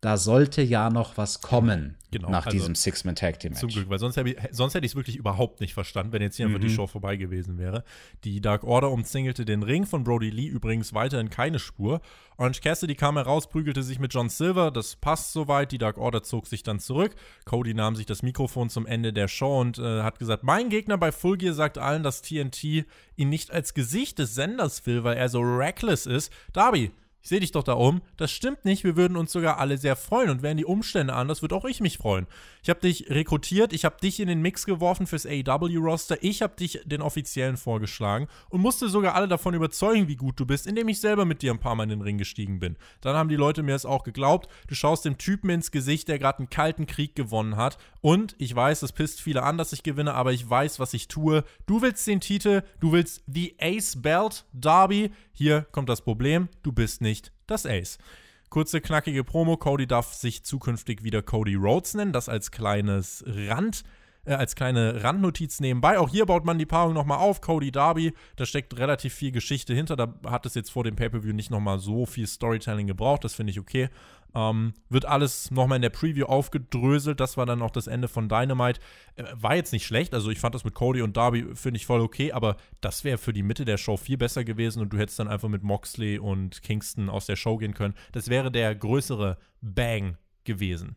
da sollte ja noch was kommen Genau, nach also diesem Six-Man-Tag-Team-Match. Zum Glück, weil sonst hätte ich hätte es wirklich überhaupt nicht verstanden, wenn jetzt hier einfach die Mhm. Show vorbei gewesen wäre. Die Dark Order umzingelte den Ring von Brody Lee übrigens weiterhin keine Spur. Orange Cassidy kam heraus, prügelte sich mit John Silver, das passt soweit. Die Dark Order zog sich dann zurück. Cody nahm sich das Mikrofon zum Ende der Show und äh, hat gesagt: Mein Gegner bei Full Gear sagt allen, dass TNT ihn nicht als Gesicht des Senders will, weil er so reckless ist. Darby, ich sehe dich doch da oben. Das stimmt nicht, wir würden uns sogar alle sehr freuen und wären die Umstände anders, würde auch ich mich freuen. Ich habe dich rekrutiert, ich habe dich in den Mix geworfen fürs AEW-Roster, ich habe dich den Offiziellen vorgeschlagen und musste sogar alle davon überzeugen, wie gut du bist, indem ich selber mit dir ein paar Mal in den Ring gestiegen bin. Dann haben die Leute mir es auch geglaubt. Du schaust dem Typen ins Gesicht, der gerade einen kalten Krieg gewonnen hat und ich weiß, es pisst viele an, dass ich gewinne, aber ich weiß, was ich tue. Du willst den Titel, du willst die Ace Belt Derby. Hier kommt das Problem, du bist nicht das Ace. Kurze, knackige Promo. Cody darf sich zukünftig wieder Cody Rhodes nennen. Das als kleines Rand, äh, als kleine Randnotiz nebenbei. Auch hier baut man die Paarung nochmal auf. Cody Darby, da steckt relativ viel Geschichte hinter. Da hat es jetzt vor dem Pay-Per-View nicht nochmal so viel Storytelling gebraucht. Das finde ich okay. Ähm, wird alles nochmal in der Preview aufgedröselt. Das war dann auch das Ende von Dynamite. Äh, war jetzt nicht schlecht. Also ich fand das mit Cody und Darby, finde ich voll okay. Aber das wäre für die Mitte der Show viel besser gewesen. Und du hättest dann einfach mit Moxley und Kingston aus der Show gehen können. Das wäre der größere Bang gewesen.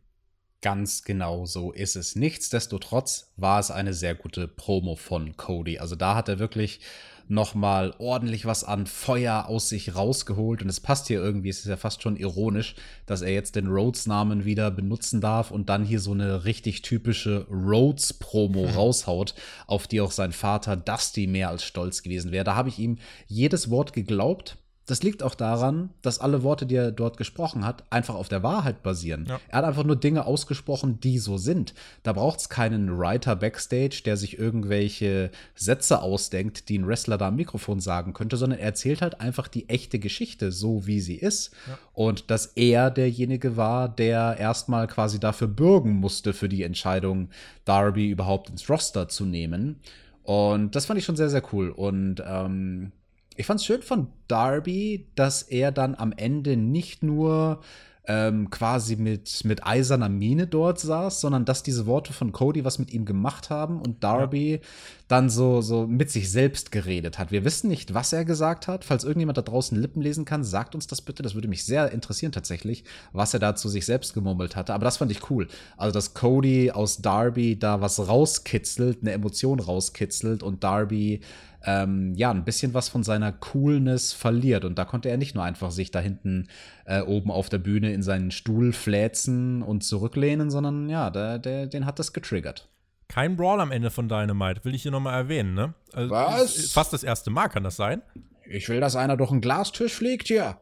Ganz genau so ist es. Nichtsdestotrotz war es eine sehr gute Promo von Cody. Also da hat er wirklich nochmal ordentlich was an Feuer aus sich rausgeholt. Und es passt hier irgendwie, es ist ja fast schon ironisch, dass er jetzt den Rhodes-Namen wieder benutzen darf und dann hier so eine richtig typische Rhodes-Promo hm. raushaut, auf die auch sein Vater Dusty mehr als stolz gewesen wäre. Da habe ich ihm jedes Wort geglaubt. Das liegt auch daran, dass alle Worte, die er dort gesprochen hat, einfach auf der Wahrheit basieren. Ja. Er hat einfach nur Dinge ausgesprochen, die so sind. Da braucht es keinen Writer backstage, der sich irgendwelche Sätze ausdenkt, die ein Wrestler da am Mikrofon sagen könnte, sondern er erzählt halt einfach die echte Geschichte, so wie sie ist. Ja. Und dass er derjenige war, der erstmal quasi dafür bürgen musste für die Entscheidung, Darby überhaupt ins Roster zu nehmen. Und das fand ich schon sehr, sehr cool. Und ähm, ich fand es schön von Darby, dass er dann am Ende nicht nur ähm, quasi mit, mit eiserner Miene dort saß, sondern dass diese Worte von Cody was mit ihm gemacht haben und Darby ja. dann so, so mit sich selbst geredet hat. Wir wissen nicht, was er gesagt hat. Falls irgendjemand da draußen Lippen lesen kann, sagt uns das bitte. Das würde mich sehr interessieren tatsächlich, was er da zu sich selbst gemurmelt hatte. Aber das fand ich cool. Also, dass Cody aus Darby da was rauskitzelt, eine Emotion rauskitzelt und Darby ähm, ja, ein bisschen was von seiner Coolness verliert. Und da konnte er nicht nur einfach sich da hinten äh, oben auf der Bühne in seinen Stuhl fläzen und zurücklehnen, sondern ja, der, der, den hat das getriggert. Kein Brawl am Ende von Dynamite, will ich hier nochmal erwähnen, ne? Also, was? Fast das erste Mal kann das sein. Ich will, dass einer durch einen Glastisch fliegt hier.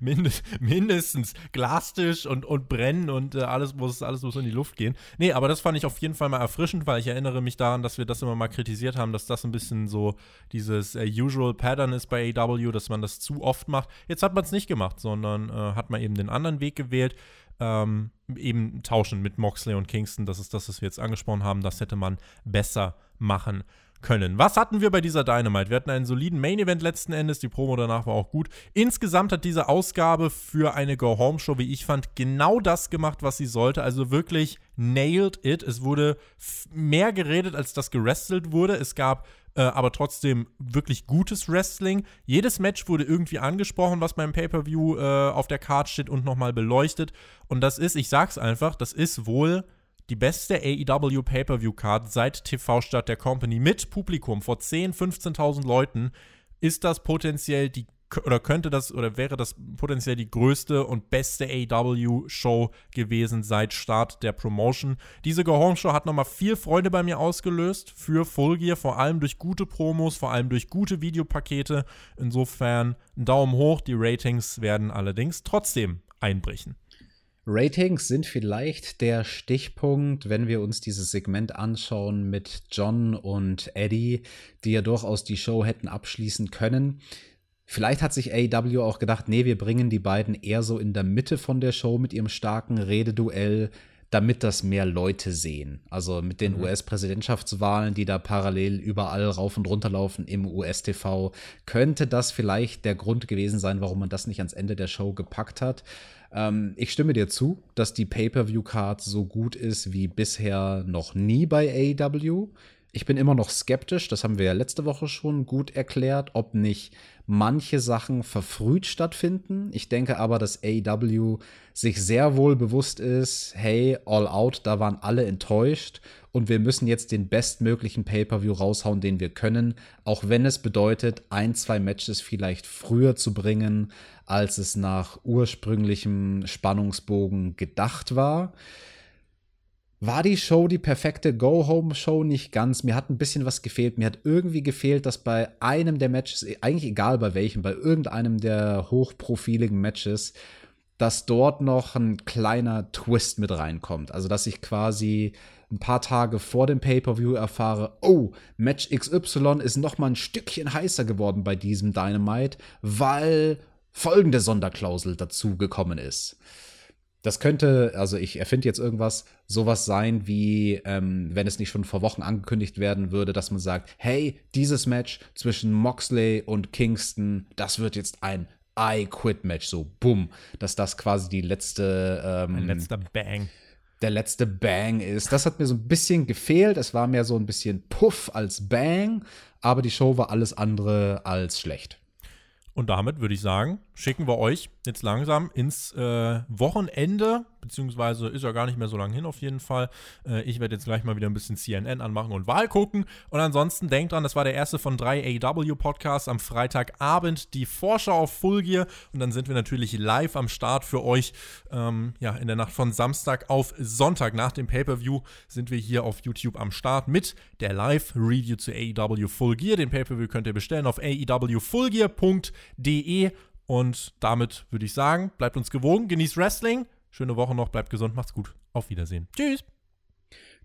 Mindest, mindestens Glastisch und, und Brennen und äh, alles, muss, alles muss in die Luft gehen. Nee, aber das fand ich auf jeden Fall mal erfrischend, weil ich erinnere mich daran, dass wir das immer mal kritisiert haben, dass das ein bisschen so dieses äh, Usual Pattern ist bei AW, dass man das zu oft macht. Jetzt hat man es nicht gemacht, sondern äh, hat man eben den anderen Weg gewählt. Ähm, eben tauschen mit Moxley und Kingston. Das ist das, was wir jetzt angesprochen haben. Das hätte man besser machen können. Was hatten wir bei dieser Dynamite? Wir hatten einen soliden Main Event letzten Endes, die Promo danach war auch gut. Insgesamt hat diese Ausgabe für eine Go-Home-Show, wie ich fand, genau das gemacht, was sie sollte. Also wirklich nailed it. Es wurde mehr geredet, als das gerestelt wurde. Es gab äh, aber trotzdem wirklich gutes Wrestling. Jedes Match wurde irgendwie angesprochen, was beim Pay-Per-View äh, auf der Card steht und nochmal beleuchtet. Und das ist, ich sag's einfach, das ist wohl die beste AEW Pay-Per-View-Card seit TV-Start der Company mit Publikum vor 10.000, 15.000 Leuten ist das potenziell die oder könnte das oder wäre das potenziell die größte und beste AEW-Show gewesen seit Start der Promotion. Diese Go Home Show hat nochmal viel Freude bei mir ausgelöst für Full Gear, vor allem durch gute Promos, vor allem durch gute Videopakete. Insofern ein Daumen hoch. Die Ratings werden allerdings trotzdem einbrechen. Ratings sind vielleicht der Stichpunkt, wenn wir uns dieses Segment anschauen mit John und Eddie, die ja durchaus die Show hätten abschließen können. Vielleicht hat sich AEW auch gedacht, nee, wir bringen die beiden eher so in der Mitte von der Show mit ihrem starken Rededuell, damit das mehr Leute sehen. Also mit den mhm. US-Präsidentschaftswahlen, die da parallel überall rauf und runter laufen im US-TV, könnte das vielleicht der Grund gewesen sein, warum man das nicht ans Ende der Show gepackt hat. Ähm, ich stimme dir zu, dass die Pay-per-view-Card so gut ist wie bisher noch nie bei AEW. Ich bin immer noch skeptisch, das haben wir ja letzte Woche schon gut erklärt, ob nicht manche Sachen verfrüht stattfinden. Ich denke aber, dass AEW sich sehr wohl bewusst ist, hey, All Out, da waren alle enttäuscht und wir müssen jetzt den bestmöglichen Pay-per-view raushauen, den wir können, auch wenn es bedeutet, ein, zwei Matches vielleicht früher zu bringen, als es nach ursprünglichem Spannungsbogen gedacht war. War die Show die perfekte Go-Home-Show? Nicht ganz. Mir hat ein bisschen was gefehlt. Mir hat irgendwie gefehlt, dass bei einem der Matches, eigentlich egal bei welchem, bei irgendeinem der hochprofiligen Matches, dass dort noch ein kleiner Twist mit reinkommt. Also, dass ich quasi ein paar Tage vor dem Pay-per-View erfahre, oh, Match XY ist noch mal ein Stückchen heißer geworden bei diesem Dynamite, weil folgende Sonderklausel dazugekommen ist. Das könnte, also ich erfinde jetzt irgendwas, sowas sein wie, ähm, wenn es nicht schon vor Wochen angekündigt werden würde, dass man sagt, hey, dieses Match zwischen Moxley und Kingston, das wird jetzt ein I Quit Match, so bumm, dass das quasi die letzte, ähm, ein letzter Bang, der letzte Bang ist. Das hat mir so ein bisschen gefehlt. Es war mehr so ein bisschen Puff als Bang, aber die Show war alles andere als schlecht. Und damit würde ich sagen, schicken wir euch jetzt langsam ins äh, Wochenende, beziehungsweise ist ja gar nicht mehr so lange hin auf jeden Fall. Äh, ich werde jetzt gleich mal wieder ein bisschen CNN anmachen und Wahl gucken. Und ansonsten denkt dran, das war der erste von drei AW-Podcasts am Freitagabend, die Vorschau auf Full Gear. Und dann sind wir natürlich live am Start für euch. Ähm, ja, in der Nacht von Samstag auf Sonntag nach dem Pay-Per-View sind wir hier auf YouTube am Start mit der Live-Review zu AEW Full Gear. Den Pay-Per-View könnt ihr bestellen auf aewfullgear.de. Und damit würde ich sagen, bleibt uns gewogen, genießt Wrestling. Schöne Woche noch, bleibt gesund, macht's gut. Auf Wiedersehen. Tschüss.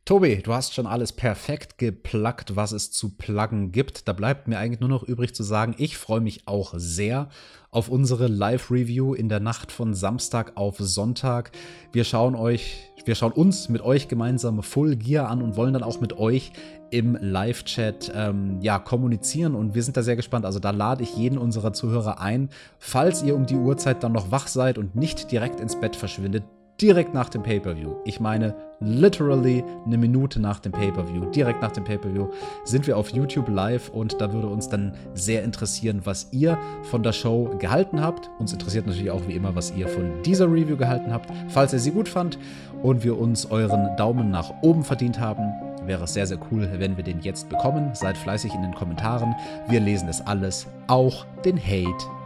Tobi, du hast schon alles perfekt geplagt, was es zu pluggen gibt. Da bleibt mir eigentlich nur noch übrig zu sagen, ich freue mich auch sehr auf unsere Live-Review in der Nacht von Samstag auf Sonntag. Wir schauen euch, wir schauen uns mit euch gemeinsam Full Gear an und wollen dann auch mit euch im Live-Chat ähm, ja, kommunizieren und wir sind da sehr gespannt. Also da lade ich jeden unserer Zuhörer ein, falls ihr um die Uhrzeit dann noch wach seid und nicht direkt ins Bett verschwindet, direkt nach dem Pay-per-View. Ich meine, literally eine Minute nach dem Pay-per-View, direkt nach dem Pay-per-View, sind wir auf YouTube live und da würde uns dann sehr interessieren, was ihr von der Show gehalten habt. Uns interessiert natürlich auch wie immer, was ihr von dieser Review gehalten habt. Falls ihr sie gut fand und wir uns euren Daumen nach oben verdient haben, wäre es sehr, sehr cool, wenn wir den jetzt bekommen. Seid fleißig in den Kommentaren. Wir lesen es alles, auch den Hate